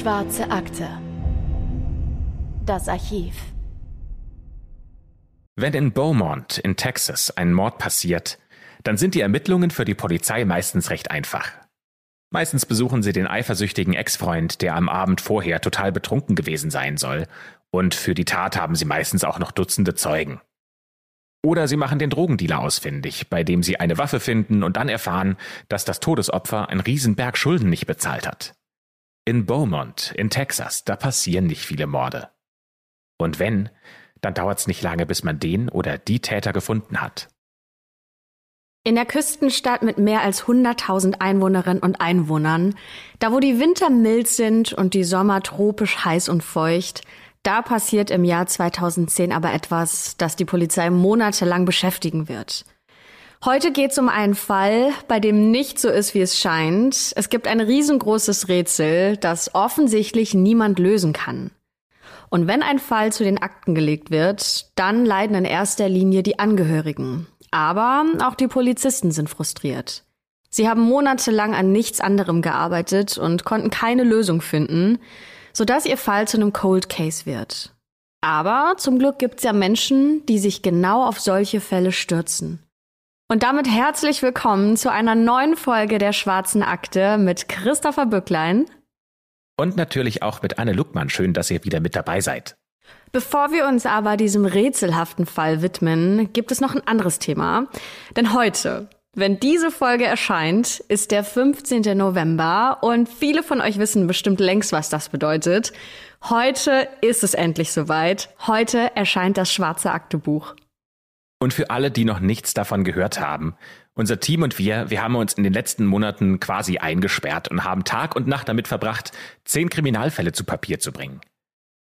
Schwarze Akte. Das Archiv. Wenn in Beaumont in Texas ein Mord passiert, dann sind die Ermittlungen für die Polizei meistens recht einfach. Meistens besuchen sie den eifersüchtigen Ex-Freund, der am Abend vorher total betrunken gewesen sein soll, und für die Tat haben sie meistens auch noch Dutzende Zeugen. Oder sie machen den Drogendealer ausfindig, bei dem sie eine Waffe finden und dann erfahren, dass das Todesopfer einen Riesenberg Schulden nicht bezahlt hat. In Beaumont, in Texas, da passieren nicht viele Morde. Und wenn, dann dauert's nicht lange, bis man den oder die Täter gefunden hat. In der Küstenstadt mit mehr als 100.000 Einwohnerinnen und Einwohnern, da wo die Winter mild sind und die Sommer tropisch heiß und feucht, da passiert im Jahr 2010 aber etwas, das die Polizei monatelang beschäftigen wird. Heute geht es um einen Fall, bei dem nicht so ist, wie es scheint. Es gibt ein riesengroßes Rätsel, das offensichtlich niemand lösen kann. Und wenn ein Fall zu den Akten gelegt wird, dann leiden in erster Linie die Angehörigen. Aber auch die Polizisten sind frustriert. Sie haben monatelang an nichts anderem gearbeitet und konnten keine Lösung finden, sodass ihr Fall zu einem Cold Case wird. Aber zum Glück gibt es ja Menschen, die sich genau auf solche Fälle stürzen. Und damit herzlich willkommen zu einer neuen Folge der Schwarzen Akte mit Christopher Bücklein. Und natürlich auch mit Anne Luckmann. Schön, dass ihr wieder mit dabei seid. Bevor wir uns aber diesem rätselhaften Fall widmen, gibt es noch ein anderes Thema. Denn heute, wenn diese Folge erscheint, ist der 15. November und viele von euch wissen bestimmt längst, was das bedeutet. Heute ist es endlich soweit. Heute erscheint das Schwarze Aktebuch. Und für alle, die noch nichts davon gehört haben, unser Team und wir, wir haben uns in den letzten Monaten quasi eingesperrt und haben Tag und Nacht damit verbracht, zehn Kriminalfälle zu Papier zu bringen.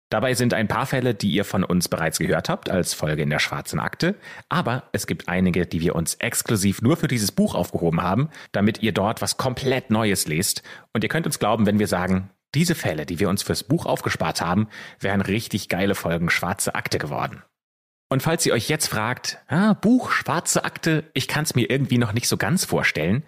Dabei sind ein paar Fälle, die ihr von uns bereits gehört habt, als Folge in der schwarzen Akte, aber es gibt einige, die wir uns exklusiv nur für dieses Buch aufgehoben haben, damit ihr dort was komplett Neues lest. Und ihr könnt uns glauben, wenn wir sagen, diese Fälle, die wir uns fürs Buch aufgespart haben, wären richtig geile Folgen schwarze Akte geworden. Und falls ihr euch jetzt fragt, ah, Buch, schwarze Akte, ich kann es mir irgendwie noch nicht so ganz vorstellen,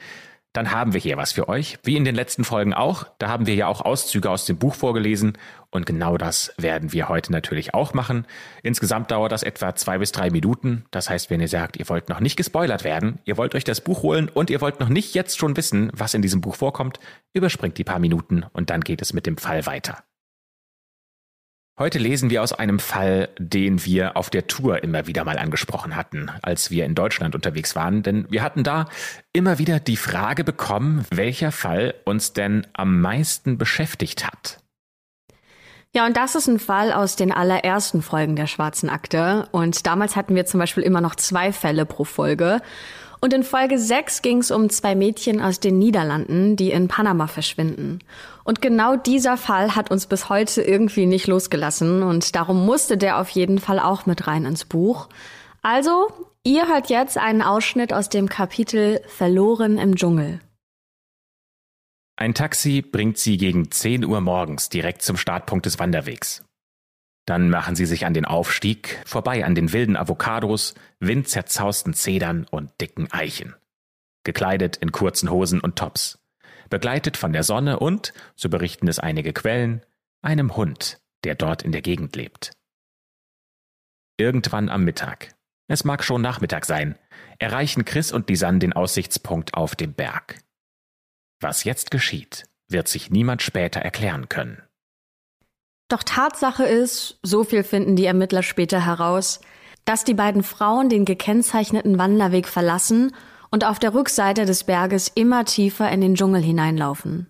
dann haben wir hier was für euch. Wie in den letzten Folgen auch. Da haben wir ja auch Auszüge aus dem Buch vorgelesen. Und genau das werden wir heute natürlich auch machen. Insgesamt dauert das etwa zwei bis drei Minuten. Das heißt, wenn ihr sagt, ihr wollt noch nicht gespoilert werden, ihr wollt euch das Buch holen und ihr wollt noch nicht jetzt schon wissen, was in diesem Buch vorkommt, überspringt die paar Minuten und dann geht es mit dem Fall weiter. Heute lesen wir aus einem Fall, den wir auf der Tour immer wieder mal angesprochen hatten, als wir in Deutschland unterwegs waren, denn wir hatten da immer wieder die Frage bekommen, welcher Fall uns denn am meisten beschäftigt hat. Ja, und das ist ein Fall aus den allerersten Folgen der Schwarzen Akte. Und damals hatten wir zum Beispiel immer noch zwei Fälle pro Folge. Und in Folge 6 ging es um zwei Mädchen aus den Niederlanden, die in Panama verschwinden. Und genau dieser Fall hat uns bis heute irgendwie nicht losgelassen und darum musste der auf jeden Fall auch mit rein ins Buch. Also, ihr hört jetzt einen Ausschnitt aus dem Kapitel Verloren im Dschungel. Ein Taxi bringt sie gegen 10 Uhr morgens direkt zum Startpunkt des Wanderwegs. Dann machen sie sich an den Aufstieg, vorbei an den wilden Avocados, windzerzausten Zedern und dicken Eichen. Gekleidet in kurzen Hosen und Tops. Begleitet von der Sonne und, so berichten es einige Quellen, einem Hund, der dort in der Gegend lebt. Irgendwann am Mittag, es mag schon Nachmittag sein, erreichen Chris und Lisanne den Aussichtspunkt auf dem Berg. Was jetzt geschieht, wird sich niemand später erklären können. Doch Tatsache ist, so viel finden die Ermittler später heraus, dass die beiden Frauen den gekennzeichneten Wanderweg verlassen und auf der Rückseite des Berges immer tiefer in den Dschungel hineinlaufen.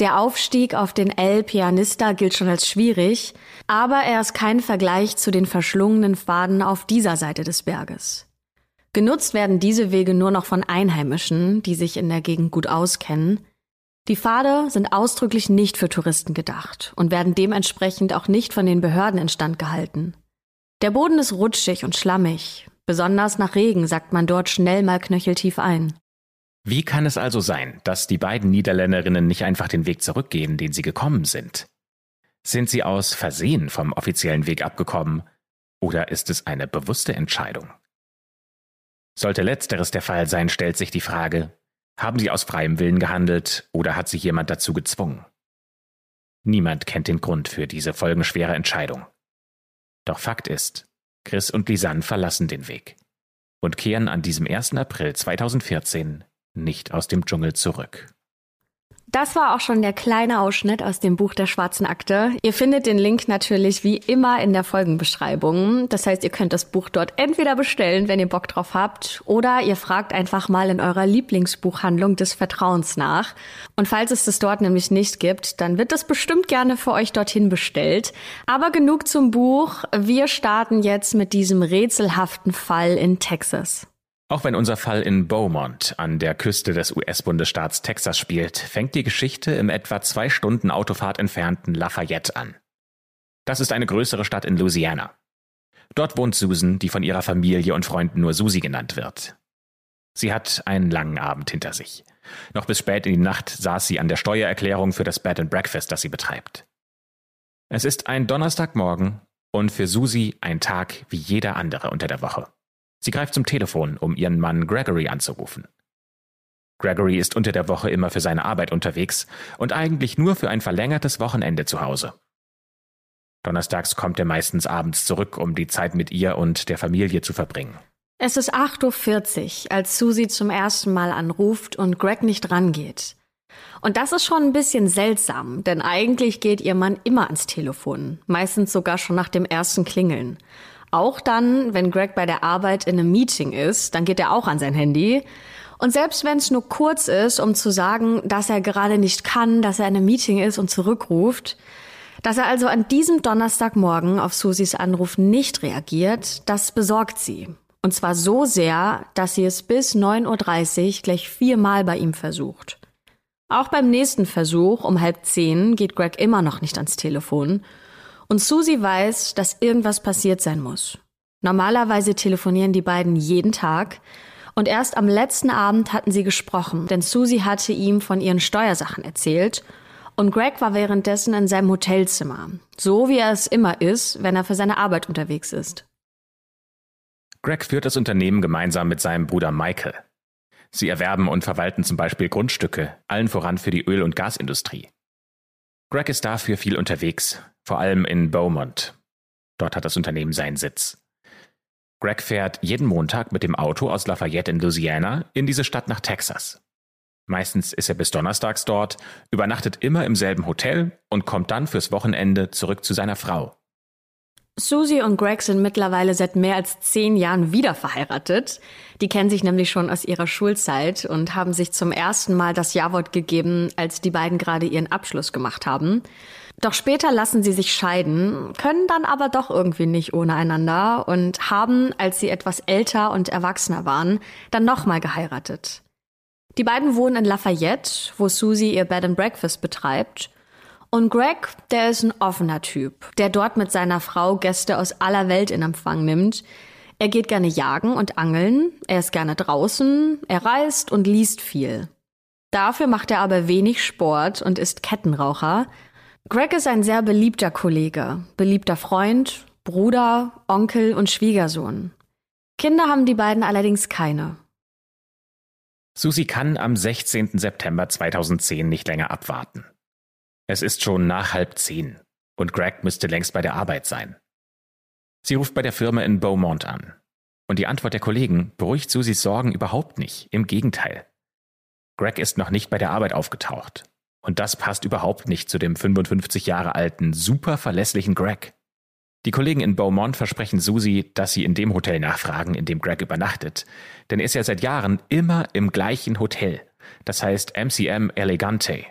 Der Aufstieg auf den El Pianista gilt schon als schwierig, aber er ist kein Vergleich zu den verschlungenen Pfaden auf dieser Seite des Berges. Genutzt werden diese Wege nur noch von Einheimischen, die sich in der Gegend gut auskennen, die Pfade sind ausdrücklich nicht für Touristen gedacht und werden dementsprechend auch nicht von den Behörden instand gehalten. Der Boden ist rutschig und schlammig. Besonders nach Regen sackt man dort schnell mal knöcheltief ein. Wie kann es also sein, dass die beiden Niederländerinnen nicht einfach den Weg zurückgehen, den sie gekommen sind? Sind sie aus Versehen vom offiziellen Weg abgekommen oder ist es eine bewusste Entscheidung? Sollte letzteres der Fall sein, stellt sich die Frage, haben sie aus freiem Willen gehandelt oder hat sich jemand dazu gezwungen? Niemand kennt den Grund für diese folgenschwere Entscheidung. Doch Fakt ist, Chris und Lisanne verlassen den Weg und kehren an diesem 1. April 2014 nicht aus dem Dschungel zurück. Das war auch schon der kleine Ausschnitt aus dem Buch der schwarzen Akte. Ihr findet den Link natürlich wie immer in der Folgenbeschreibung. Das heißt, ihr könnt das Buch dort entweder bestellen, wenn ihr Bock drauf habt, oder ihr fragt einfach mal in eurer Lieblingsbuchhandlung des Vertrauens nach. Und falls es das dort nämlich nicht gibt, dann wird das bestimmt gerne für euch dorthin bestellt. Aber genug zum Buch. Wir starten jetzt mit diesem rätselhaften Fall in Texas. Auch wenn unser Fall in Beaumont an der Küste des US-Bundesstaats Texas spielt, fängt die Geschichte im etwa zwei Stunden Autofahrt entfernten Lafayette an. Das ist eine größere Stadt in Louisiana. Dort wohnt Susan, die von ihrer Familie und Freunden nur Susie genannt wird. Sie hat einen langen Abend hinter sich. Noch bis spät in die Nacht saß sie an der Steuererklärung für das Bed and Breakfast, das sie betreibt. Es ist ein Donnerstagmorgen und für Susie ein Tag wie jeder andere unter der Woche. Sie greift zum Telefon, um ihren Mann Gregory anzurufen. Gregory ist unter der Woche immer für seine Arbeit unterwegs und eigentlich nur für ein verlängertes Wochenende zu Hause. Donnerstags kommt er meistens abends zurück, um die Zeit mit ihr und der Familie zu verbringen. Es ist 8.40 Uhr, als Susie zum ersten Mal anruft und Greg nicht rangeht. Und das ist schon ein bisschen seltsam, denn eigentlich geht ihr Mann immer ans Telefon, meistens sogar schon nach dem ersten Klingeln. Auch dann, wenn Greg bei der Arbeit in einem Meeting ist, dann geht er auch an sein Handy. Und selbst wenn es nur kurz ist, um zu sagen, dass er gerade nicht kann, dass er in einem Meeting ist und zurückruft, dass er also an diesem Donnerstagmorgen auf Susis Anruf nicht reagiert, das besorgt sie. Und zwar so sehr, dass sie es bis 9.30 Uhr gleich viermal bei ihm versucht. Auch beim nächsten Versuch um halb zehn geht Greg immer noch nicht ans Telefon und Susie weiß, dass irgendwas passiert sein muss. Normalerweise telefonieren die beiden jeden Tag. Und erst am letzten Abend hatten sie gesprochen, denn Susie hatte ihm von ihren Steuersachen erzählt. Und Greg war währenddessen in seinem Hotelzimmer. So wie er es immer ist, wenn er für seine Arbeit unterwegs ist. Greg führt das Unternehmen gemeinsam mit seinem Bruder Michael. Sie erwerben und verwalten zum Beispiel Grundstücke, allen voran für die Öl- und Gasindustrie. Greg ist dafür viel unterwegs, vor allem in Beaumont. Dort hat das Unternehmen seinen Sitz. Greg fährt jeden Montag mit dem Auto aus Lafayette in Louisiana in diese Stadt nach Texas. Meistens ist er bis Donnerstags dort, übernachtet immer im selben Hotel und kommt dann fürs Wochenende zurück zu seiner Frau. Susie und Greg sind mittlerweile seit mehr als zehn Jahren wieder verheiratet. Die kennen sich nämlich schon aus ihrer Schulzeit und haben sich zum ersten Mal das Jawort gegeben, als die beiden gerade ihren Abschluss gemacht haben. Doch später lassen sie sich scheiden, können dann aber doch irgendwie nicht ohne einander und haben, als sie etwas älter und erwachsener waren, dann nochmal geheiratet. Die beiden wohnen in Lafayette, wo Susie ihr Bed and Breakfast betreibt und Greg, der ist ein offener Typ, der dort mit seiner Frau Gäste aus aller Welt in Empfang nimmt. Er geht gerne jagen und angeln, er ist gerne draußen, er reist und liest viel. Dafür macht er aber wenig Sport und ist Kettenraucher. Greg ist ein sehr beliebter Kollege, beliebter Freund, Bruder, Onkel und Schwiegersohn. Kinder haben die beiden allerdings keine. Susi kann am 16. September 2010 nicht länger abwarten. Es ist schon nach halb zehn und Greg müsste längst bei der Arbeit sein. Sie ruft bei der Firma in Beaumont an. Und die Antwort der Kollegen beruhigt Susis Sorgen überhaupt nicht. Im Gegenteil. Greg ist noch nicht bei der Arbeit aufgetaucht. Und das passt überhaupt nicht zu dem 55 Jahre alten, super verlässlichen Greg. Die Kollegen in Beaumont versprechen Susi, dass sie in dem Hotel nachfragen, in dem Greg übernachtet. Denn er ist ja seit Jahren immer im gleichen Hotel. Das heißt MCM Elegante.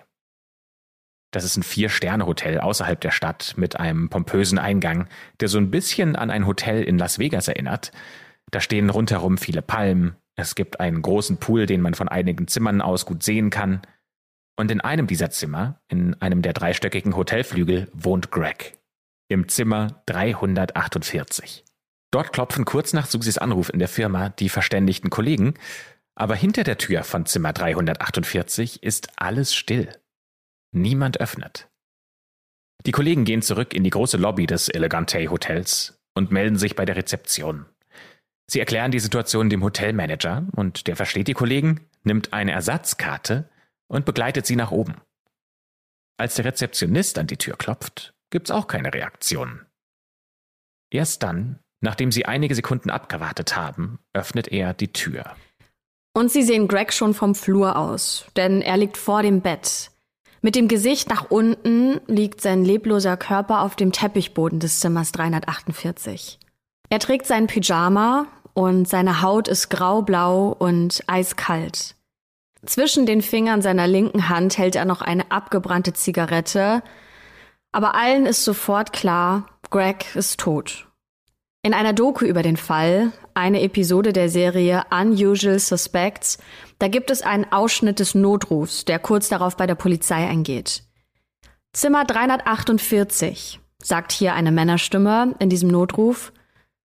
Das ist ein Vier-Sterne-Hotel außerhalb der Stadt mit einem pompösen Eingang, der so ein bisschen an ein Hotel in Las Vegas erinnert. Da stehen rundherum viele Palmen, es gibt einen großen Pool, den man von einigen Zimmern aus gut sehen kann. Und in einem dieser Zimmer, in einem der dreistöckigen Hotelflügel, wohnt Greg. Im Zimmer 348. Dort klopfen kurz nach Susis Anruf in der Firma die verständigten Kollegen, aber hinter der Tür von Zimmer 348 ist alles still. Niemand öffnet. Die Kollegen gehen zurück in die große Lobby des Elegante Hotels und melden sich bei der Rezeption. Sie erklären die Situation dem Hotelmanager und der versteht die Kollegen, nimmt eine Ersatzkarte und begleitet sie nach oben. Als der Rezeptionist an die Tür klopft, gibt's auch keine Reaktion. Erst dann, nachdem sie einige Sekunden abgewartet haben, öffnet er die Tür. Und sie sehen Greg schon vom Flur aus, denn er liegt vor dem Bett. Mit dem Gesicht nach unten liegt sein lebloser Körper auf dem Teppichboden des Zimmers 348. Er trägt seinen Pyjama und seine Haut ist graublau und eiskalt. Zwischen den Fingern seiner linken Hand hält er noch eine abgebrannte Zigarette, aber allen ist sofort klar, Greg ist tot. In einer Doku über den Fall, eine Episode der Serie Unusual Suspects, da gibt es einen Ausschnitt des Notrufs, der kurz darauf bei der Polizei eingeht. Zimmer 348, sagt hier eine Männerstimme in diesem Notruf.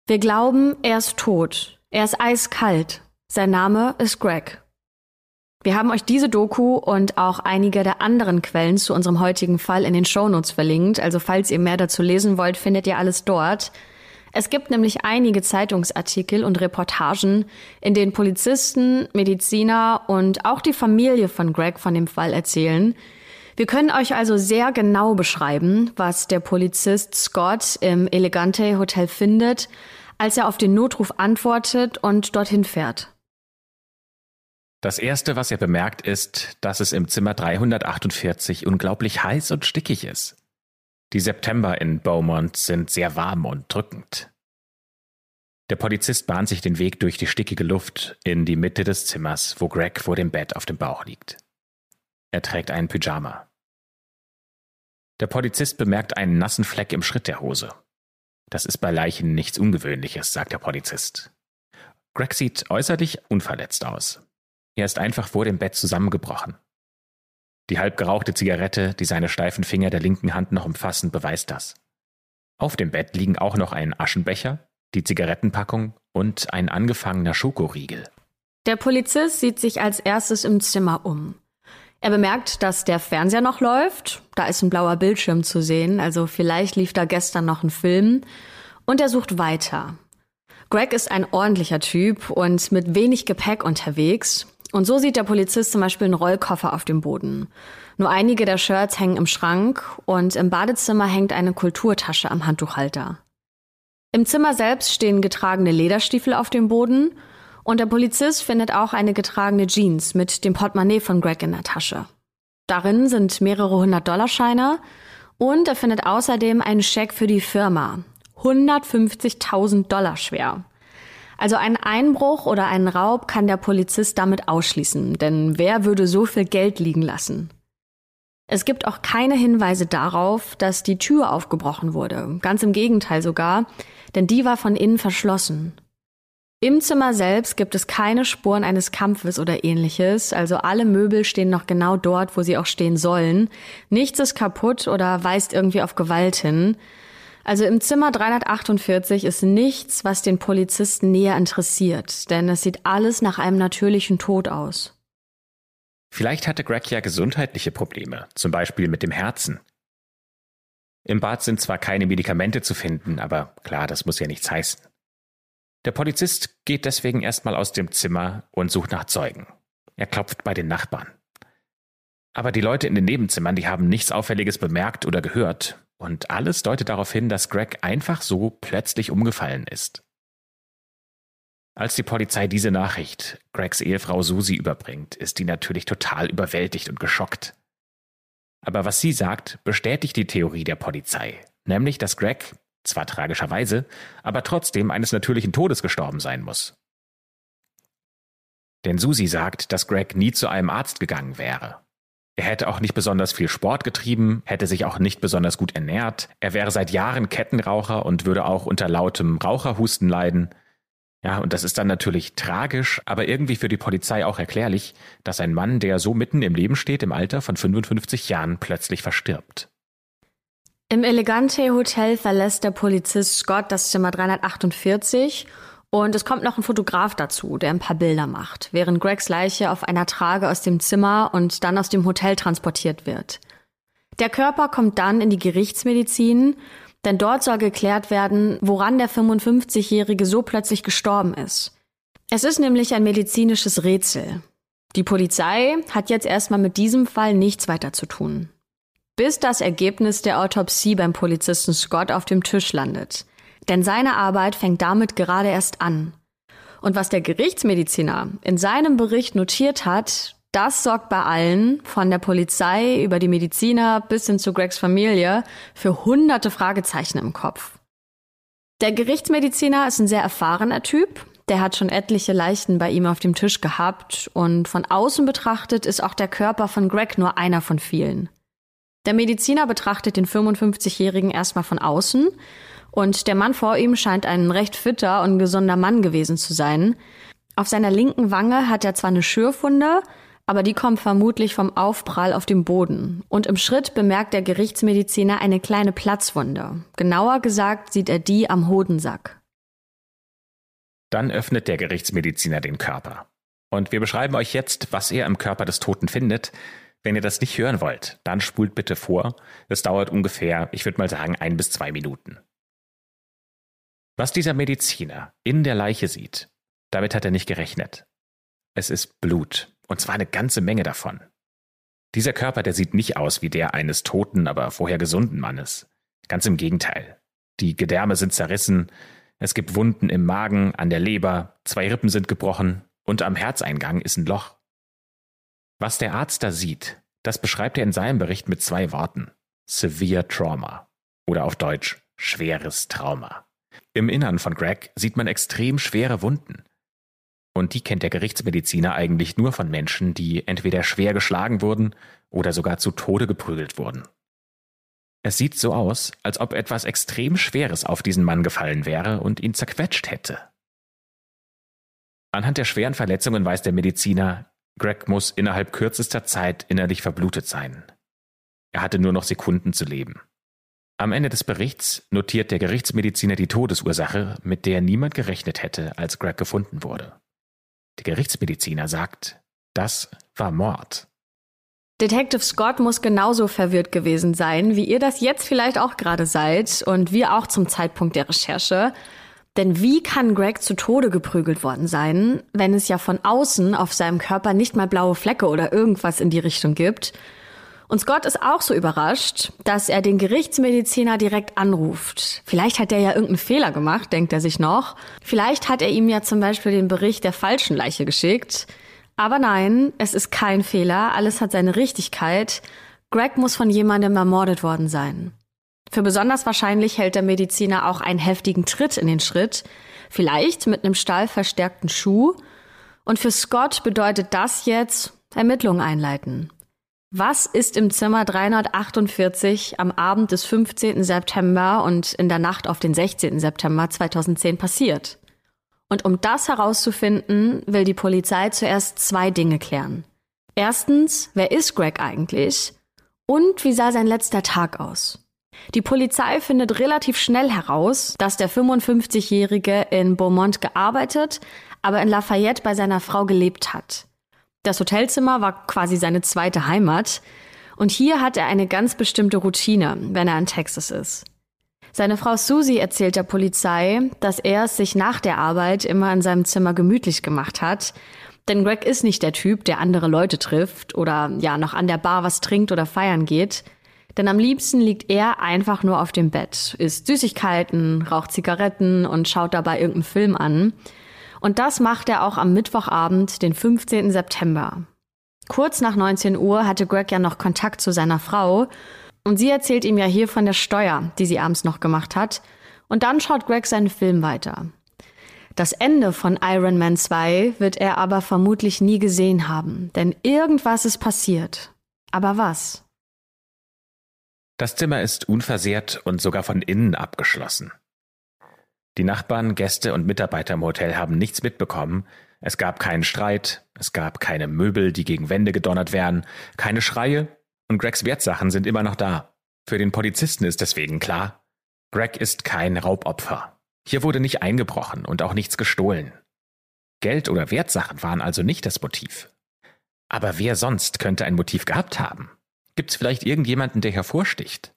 Wir glauben, er ist tot. Er ist eiskalt. Sein Name ist Greg. Wir haben euch diese Doku und auch einige der anderen Quellen zu unserem heutigen Fall in den Shownotes verlinkt. Also falls ihr mehr dazu lesen wollt, findet ihr alles dort. Es gibt nämlich einige Zeitungsartikel und Reportagen, in denen Polizisten, Mediziner und auch die Familie von Greg von dem Fall erzählen. Wir können euch also sehr genau beschreiben, was der Polizist Scott im Elegante Hotel findet, als er auf den Notruf antwortet und dorthin fährt. Das erste, was er bemerkt, ist, dass es im Zimmer 348 unglaublich heiß und stickig ist. Die September in Beaumont sind sehr warm und drückend. Der Polizist bahnt sich den Weg durch die stickige Luft in die Mitte des Zimmers, wo Greg vor dem Bett auf dem Bauch liegt. Er trägt einen Pyjama. Der Polizist bemerkt einen nassen Fleck im Schritt der Hose. Das ist bei Leichen nichts Ungewöhnliches, sagt der Polizist. Greg sieht äußerlich unverletzt aus. Er ist einfach vor dem Bett zusammengebrochen. Die halb gerauchte Zigarette, die seine steifen Finger der linken Hand noch umfassen, beweist das. Auf dem Bett liegen auch noch ein Aschenbecher, die Zigarettenpackung und ein angefangener Schokoriegel. Der Polizist sieht sich als erstes im Zimmer um. Er bemerkt, dass der Fernseher noch läuft. Da ist ein blauer Bildschirm zu sehen, also vielleicht lief da gestern noch ein Film. Und er sucht weiter. Greg ist ein ordentlicher Typ und mit wenig Gepäck unterwegs. Und so sieht der Polizist zum Beispiel einen Rollkoffer auf dem Boden. Nur einige der Shirts hängen im Schrank und im Badezimmer hängt eine Kulturtasche am Handtuchhalter. Im Zimmer selbst stehen getragene Lederstiefel auf dem Boden und der Polizist findet auch eine getragene Jeans mit dem Portemonnaie von Greg in der Tasche. Darin sind mehrere hundert Dollarscheine und er findet außerdem einen Scheck für die Firma. 150.000 Dollar schwer. Also einen Einbruch oder einen Raub kann der Polizist damit ausschließen, denn wer würde so viel Geld liegen lassen? Es gibt auch keine Hinweise darauf, dass die Tür aufgebrochen wurde. Ganz im Gegenteil sogar, denn die war von innen verschlossen. Im Zimmer selbst gibt es keine Spuren eines Kampfes oder ähnliches, also alle Möbel stehen noch genau dort, wo sie auch stehen sollen. Nichts ist kaputt oder weist irgendwie auf Gewalt hin. Also im Zimmer 348 ist nichts, was den Polizisten näher interessiert, denn es sieht alles nach einem natürlichen Tod aus. Vielleicht hatte Greg ja gesundheitliche Probleme, zum Beispiel mit dem Herzen. Im Bad sind zwar keine Medikamente zu finden, aber klar, das muss ja nichts heißen. Der Polizist geht deswegen erstmal aus dem Zimmer und sucht nach Zeugen. Er klopft bei den Nachbarn. Aber die Leute in den Nebenzimmern, die haben nichts Auffälliges bemerkt oder gehört und alles deutet darauf hin, dass Greg einfach so plötzlich umgefallen ist. Als die Polizei diese Nachricht Gregs Ehefrau Susie überbringt, ist die natürlich total überwältigt und geschockt. Aber was sie sagt, bestätigt die Theorie der Polizei, nämlich dass Greg, zwar tragischerweise, aber trotzdem eines natürlichen Todes gestorben sein muss. Denn Susie sagt, dass Greg nie zu einem Arzt gegangen wäre. Er hätte auch nicht besonders viel Sport getrieben, hätte sich auch nicht besonders gut ernährt, er wäre seit Jahren Kettenraucher und würde auch unter lautem Raucherhusten leiden. Ja, und das ist dann natürlich tragisch, aber irgendwie für die Polizei auch erklärlich, dass ein Mann, der so mitten im Leben steht, im Alter von 55 Jahren, plötzlich verstirbt. Im Elegante Hotel verlässt der Polizist Scott das Zimmer 348 und es kommt noch ein Fotograf dazu, der ein paar Bilder macht, während Gregs Leiche auf einer Trage aus dem Zimmer und dann aus dem Hotel transportiert wird. Der Körper kommt dann in die Gerichtsmedizin, denn dort soll geklärt werden, woran der 55-Jährige so plötzlich gestorben ist. Es ist nämlich ein medizinisches Rätsel. Die Polizei hat jetzt erstmal mit diesem Fall nichts weiter zu tun. bis das Ergebnis der Autopsie beim Polizisten Scott auf dem Tisch landet. Denn seine Arbeit fängt damit gerade erst an. Und was der Gerichtsmediziner in seinem Bericht notiert hat, das sorgt bei allen, von der Polizei über die Mediziner bis hin zu Gregs Familie, für hunderte Fragezeichen im Kopf. Der Gerichtsmediziner ist ein sehr erfahrener Typ. Der hat schon etliche Leichen bei ihm auf dem Tisch gehabt und von außen betrachtet ist auch der Körper von Greg nur einer von vielen. Der Mediziner betrachtet den 55-Jährigen erstmal von außen und der Mann vor ihm scheint ein recht fitter und gesunder Mann gewesen zu sein. Auf seiner linken Wange hat er zwar eine Schürfwunde, aber die kommt vermutlich vom Aufprall auf dem Boden. Und im Schritt bemerkt der Gerichtsmediziner eine kleine Platzwunde. Genauer gesagt sieht er die am Hodensack. Dann öffnet der Gerichtsmediziner den Körper. Und wir beschreiben euch jetzt, was er im Körper des Toten findet, wenn ihr das nicht hören wollt, dann spult bitte vor. Es dauert ungefähr, ich würde mal sagen, ein bis zwei Minuten. Was dieser Mediziner in der Leiche sieht, damit hat er nicht gerechnet. Es ist Blut, und zwar eine ganze Menge davon. Dieser Körper, der sieht nicht aus wie der eines toten, aber vorher gesunden Mannes. Ganz im Gegenteil. Die Gedärme sind zerrissen, es gibt Wunden im Magen, an der Leber, zwei Rippen sind gebrochen und am Herzeingang ist ein Loch. Was der Arzt da sieht, das beschreibt er in seinem Bericht mit zwei Worten. Severe Trauma. Oder auf Deutsch schweres Trauma. Im Innern von Greg sieht man extrem schwere Wunden. Und die kennt der Gerichtsmediziner eigentlich nur von Menschen, die entweder schwer geschlagen wurden oder sogar zu Tode geprügelt wurden. Es sieht so aus, als ob etwas extrem Schweres auf diesen Mann gefallen wäre und ihn zerquetscht hätte. Anhand der schweren Verletzungen weiß der Mediziner, Greg muss innerhalb kürzester Zeit innerlich verblutet sein. Er hatte nur noch Sekunden zu leben. Am Ende des Berichts notiert der Gerichtsmediziner die Todesursache, mit der niemand gerechnet hätte, als Greg gefunden wurde. Der Gerichtsmediziner sagt, das war Mord. Detective Scott muss genauso verwirrt gewesen sein, wie ihr das jetzt vielleicht auch gerade seid und wir auch zum Zeitpunkt der Recherche. Denn wie kann Greg zu Tode geprügelt worden sein, wenn es ja von außen auf seinem Körper nicht mal blaue Flecke oder irgendwas in die Richtung gibt? Und Scott ist auch so überrascht, dass er den Gerichtsmediziner direkt anruft. Vielleicht hat er ja irgendeinen Fehler gemacht, denkt er sich noch. Vielleicht hat er ihm ja zum Beispiel den Bericht der falschen Leiche geschickt. Aber nein, es ist kein Fehler, alles hat seine Richtigkeit. Greg muss von jemandem ermordet worden sein. Für besonders wahrscheinlich hält der Mediziner auch einen heftigen Tritt in den Schritt, vielleicht mit einem stahlverstärkten Schuh. Und für Scott bedeutet das jetzt Ermittlungen einleiten. Was ist im Zimmer 348 am Abend des 15. September und in der Nacht auf den 16. September 2010 passiert? Und um das herauszufinden, will die Polizei zuerst zwei Dinge klären. Erstens, wer ist Greg eigentlich? Und wie sah sein letzter Tag aus? Die Polizei findet relativ schnell heraus, dass der 55-Jährige in Beaumont gearbeitet, aber in Lafayette bei seiner Frau gelebt hat. Das Hotelzimmer war quasi seine zweite Heimat und hier hat er eine ganz bestimmte Routine, wenn er in Texas ist. Seine Frau Susie erzählt der Polizei, dass er es sich nach der Arbeit immer in seinem Zimmer gemütlich gemacht hat, denn Greg ist nicht der Typ, der andere Leute trifft oder ja noch an der Bar was trinkt oder feiern geht. Denn am liebsten liegt er einfach nur auf dem Bett, isst Süßigkeiten, raucht Zigaretten und schaut dabei irgendeinen Film an. Und das macht er auch am Mittwochabend, den 15. September. Kurz nach 19 Uhr hatte Greg ja noch Kontakt zu seiner Frau und sie erzählt ihm ja hier von der Steuer, die sie abends noch gemacht hat. Und dann schaut Greg seinen Film weiter. Das Ende von Iron Man 2 wird er aber vermutlich nie gesehen haben, denn irgendwas ist passiert. Aber was? Das Zimmer ist unversehrt und sogar von innen abgeschlossen. Die Nachbarn, Gäste und Mitarbeiter im Hotel haben nichts mitbekommen. Es gab keinen Streit, es gab keine Möbel, die gegen Wände gedonnert wären, keine Schreie und Gregs Wertsachen sind immer noch da. Für den Polizisten ist deswegen klar, Greg ist kein Raubopfer. Hier wurde nicht eingebrochen und auch nichts gestohlen. Geld oder Wertsachen waren also nicht das Motiv. Aber wer sonst könnte ein Motiv gehabt haben? Gibt es vielleicht irgendjemanden, der hervorsticht?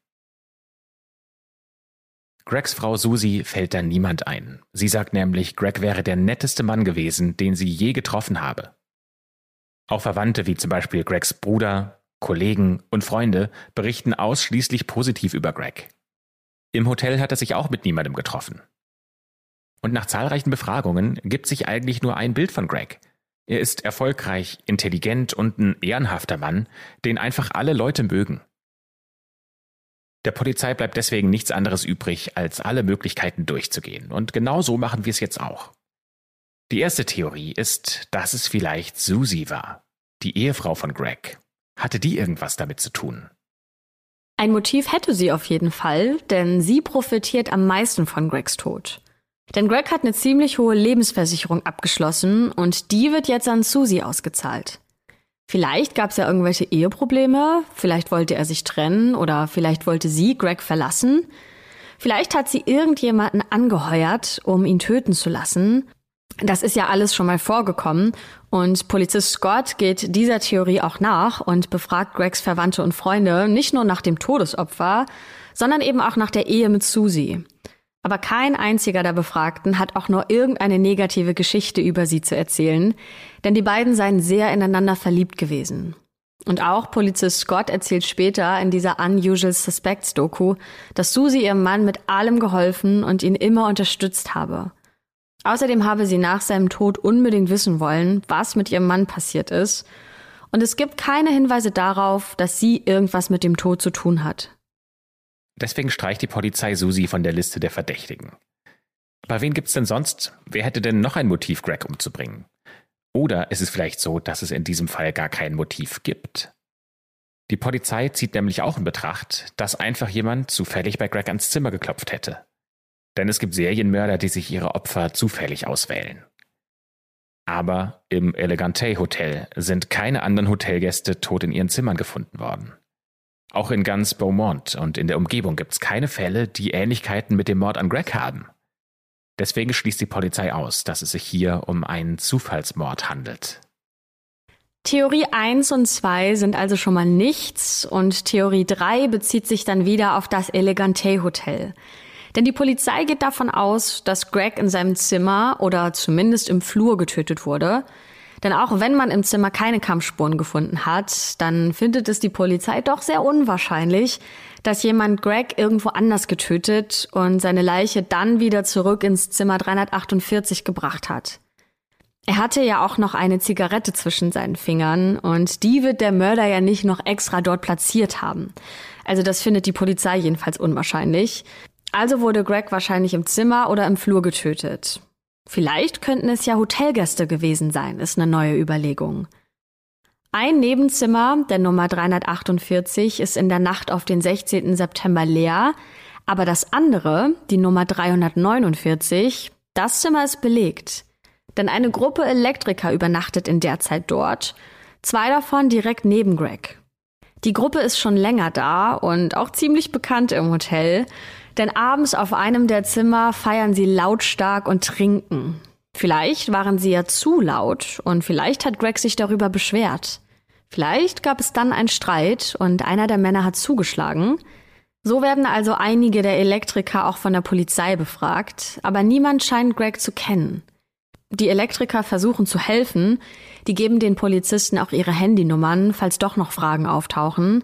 Gregs Frau Susie fällt da niemand ein. Sie sagt nämlich, Greg wäre der netteste Mann gewesen, den sie je getroffen habe. Auch Verwandte wie zum Beispiel Gregs Bruder, Kollegen und Freunde berichten ausschließlich positiv über Greg. Im Hotel hat er sich auch mit niemandem getroffen. Und nach zahlreichen Befragungen gibt sich eigentlich nur ein Bild von Greg. Er ist erfolgreich, intelligent und ein ehrenhafter Mann, den einfach alle Leute mögen. Der Polizei bleibt deswegen nichts anderes übrig, als alle Möglichkeiten durchzugehen. Und genau so machen wir es jetzt auch. Die erste Theorie ist, dass es vielleicht Susie war, die Ehefrau von Greg. Hatte die irgendwas damit zu tun? Ein Motiv hätte sie auf jeden Fall, denn sie profitiert am meisten von Gregs Tod. Denn Greg hat eine ziemlich hohe Lebensversicherung abgeschlossen und die wird jetzt an Susie ausgezahlt. Vielleicht gab es ja irgendwelche Eheprobleme, vielleicht wollte er sich trennen oder vielleicht wollte sie Greg verlassen. Vielleicht hat sie irgendjemanden angeheuert, um ihn töten zu lassen. Das ist ja alles schon mal vorgekommen und Polizist Scott geht dieser Theorie auch nach und befragt Gregs Verwandte und Freunde nicht nur nach dem Todesopfer, sondern eben auch nach der Ehe mit Susie. Aber kein einziger der Befragten hat auch nur irgendeine negative Geschichte über sie zu erzählen, denn die beiden seien sehr ineinander verliebt gewesen. Und auch Polizist Scott erzählt später in dieser Unusual Suspects Doku, dass Susie ihrem Mann mit allem geholfen und ihn immer unterstützt habe. Außerdem habe sie nach seinem Tod unbedingt wissen wollen, was mit ihrem Mann passiert ist. Und es gibt keine Hinweise darauf, dass sie irgendwas mit dem Tod zu tun hat. Deswegen streicht die Polizei Susi von der Liste der Verdächtigen. Aber wen gibt's denn sonst? Wer hätte denn noch ein Motiv, Greg umzubringen? Oder ist es vielleicht so, dass es in diesem Fall gar kein Motiv gibt? Die Polizei zieht nämlich auch in Betracht, dass einfach jemand zufällig bei Greg ans Zimmer geklopft hätte. Denn es gibt Serienmörder, die sich ihre Opfer zufällig auswählen. Aber im Elegante Hotel sind keine anderen Hotelgäste tot in ihren Zimmern gefunden worden. Auch in ganz Beaumont und in der Umgebung gibt es keine Fälle, die Ähnlichkeiten mit dem Mord an Greg haben. Deswegen schließt die Polizei aus, dass es sich hier um einen Zufallsmord handelt. Theorie 1 und 2 sind also schon mal nichts und Theorie 3 bezieht sich dann wieder auf das Elegante Hotel. Denn die Polizei geht davon aus, dass Greg in seinem Zimmer oder zumindest im Flur getötet wurde. Denn auch wenn man im Zimmer keine Kampfspuren gefunden hat, dann findet es die Polizei doch sehr unwahrscheinlich, dass jemand Greg irgendwo anders getötet und seine Leiche dann wieder zurück ins Zimmer 348 gebracht hat. Er hatte ja auch noch eine Zigarette zwischen seinen Fingern und die wird der Mörder ja nicht noch extra dort platziert haben. Also das findet die Polizei jedenfalls unwahrscheinlich. Also wurde Greg wahrscheinlich im Zimmer oder im Flur getötet. Vielleicht könnten es ja Hotelgäste gewesen sein, ist eine neue Überlegung. Ein Nebenzimmer der Nummer 348 ist in der Nacht auf den 16. September leer, aber das andere, die Nummer 349, das Zimmer ist belegt. Denn eine Gruppe Elektriker übernachtet in der Zeit dort, zwei davon direkt neben Greg. Die Gruppe ist schon länger da und auch ziemlich bekannt im Hotel, denn abends auf einem der Zimmer feiern sie lautstark und trinken. Vielleicht waren sie ja zu laut und vielleicht hat Greg sich darüber beschwert. Vielleicht gab es dann einen Streit und einer der Männer hat zugeschlagen. So werden also einige der Elektriker auch von der Polizei befragt, aber niemand scheint Greg zu kennen. Die Elektriker versuchen zu helfen, die geben den Polizisten auch ihre Handynummern, falls doch noch Fragen auftauchen.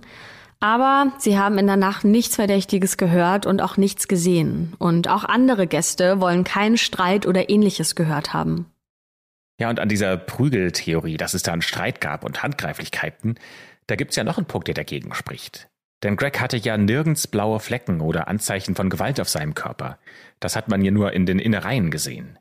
Aber sie haben in der Nacht nichts Verdächtiges gehört und auch nichts gesehen. Und auch andere Gäste wollen keinen Streit oder ähnliches gehört haben. Ja, und an dieser Prügeltheorie, dass es da einen Streit gab und Handgreiflichkeiten, da gibt's ja noch einen Punkt, der dagegen spricht. Denn Greg hatte ja nirgends blaue Flecken oder Anzeichen von Gewalt auf seinem Körper. Das hat man ja nur in den Innereien gesehen.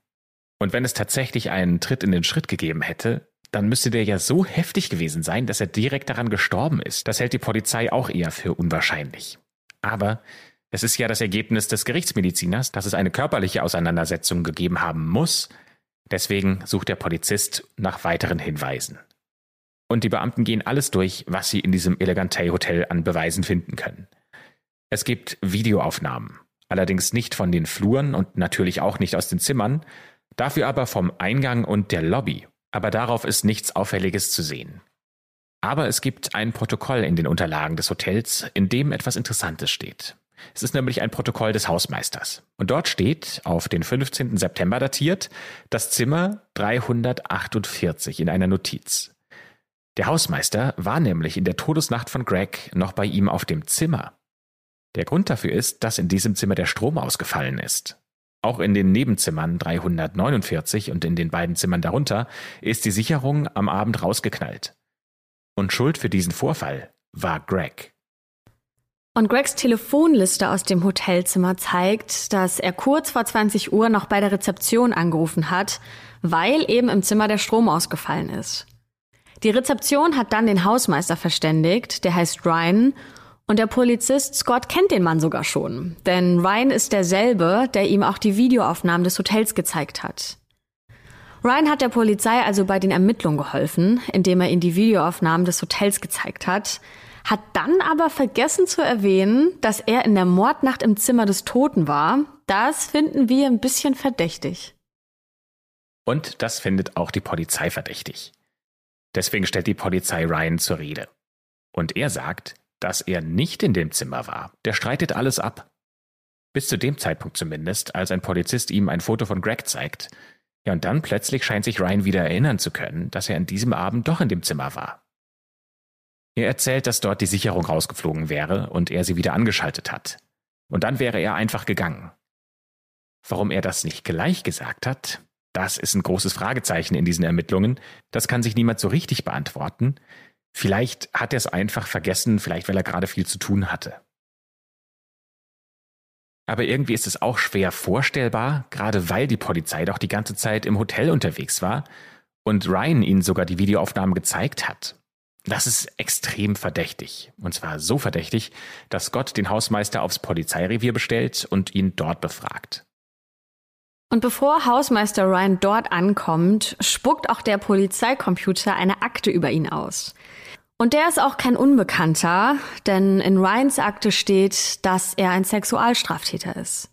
Und wenn es tatsächlich einen Tritt in den Schritt gegeben hätte, dann müsste der ja so heftig gewesen sein, dass er direkt daran gestorben ist. Das hält die Polizei auch eher für unwahrscheinlich. Aber es ist ja das Ergebnis des Gerichtsmediziners, dass es eine körperliche Auseinandersetzung gegeben haben muss. Deswegen sucht der Polizist nach weiteren Hinweisen. Und die Beamten gehen alles durch, was sie in diesem Elegante Hotel an Beweisen finden können. Es gibt Videoaufnahmen, allerdings nicht von den Fluren und natürlich auch nicht aus den Zimmern, dafür aber vom Eingang und der Lobby aber darauf ist nichts Auffälliges zu sehen. Aber es gibt ein Protokoll in den Unterlagen des Hotels, in dem etwas Interessantes steht. Es ist nämlich ein Protokoll des Hausmeisters. Und dort steht, auf den 15. September datiert, das Zimmer 348 in einer Notiz. Der Hausmeister war nämlich in der Todesnacht von Greg noch bei ihm auf dem Zimmer. Der Grund dafür ist, dass in diesem Zimmer der Strom ausgefallen ist. Auch in den Nebenzimmern 349 und in den beiden Zimmern darunter ist die Sicherung am Abend rausgeknallt. Und Schuld für diesen Vorfall war Greg. Und Gregs Telefonliste aus dem Hotelzimmer zeigt, dass er kurz vor 20 Uhr noch bei der Rezeption angerufen hat, weil eben im Zimmer der Strom ausgefallen ist. Die Rezeption hat dann den Hausmeister verständigt, der heißt Ryan, und der Polizist Scott kennt den Mann sogar schon, denn Ryan ist derselbe, der ihm auch die Videoaufnahmen des Hotels gezeigt hat. Ryan hat der Polizei also bei den Ermittlungen geholfen, indem er ihnen die Videoaufnahmen des Hotels gezeigt hat, hat dann aber vergessen zu erwähnen, dass er in der Mordnacht im Zimmer des Toten war. Das finden wir ein bisschen verdächtig. Und das findet auch die Polizei verdächtig. Deswegen stellt die Polizei Ryan zur Rede. Und er sagt, dass er nicht in dem Zimmer war. Der streitet alles ab. Bis zu dem Zeitpunkt zumindest, als ein Polizist ihm ein Foto von Greg zeigt. Ja, und dann plötzlich scheint sich Ryan wieder erinnern zu können, dass er an diesem Abend doch in dem Zimmer war. Er erzählt, dass dort die Sicherung rausgeflogen wäre und er sie wieder angeschaltet hat. Und dann wäre er einfach gegangen. Warum er das nicht gleich gesagt hat, das ist ein großes Fragezeichen in diesen Ermittlungen. Das kann sich niemand so richtig beantworten. Vielleicht hat er es einfach vergessen, vielleicht weil er gerade viel zu tun hatte. Aber irgendwie ist es auch schwer vorstellbar, gerade weil die Polizei doch die ganze Zeit im Hotel unterwegs war und Ryan ihnen sogar die Videoaufnahmen gezeigt hat. Das ist extrem verdächtig. Und zwar so verdächtig, dass Scott den Hausmeister aufs Polizeirevier bestellt und ihn dort befragt. Und bevor Hausmeister Ryan dort ankommt, spuckt auch der Polizeicomputer eine Akte über ihn aus. Und der ist auch kein Unbekannter, denn in Ryans Akte steht, dass er ein Sexualstraftäter ist.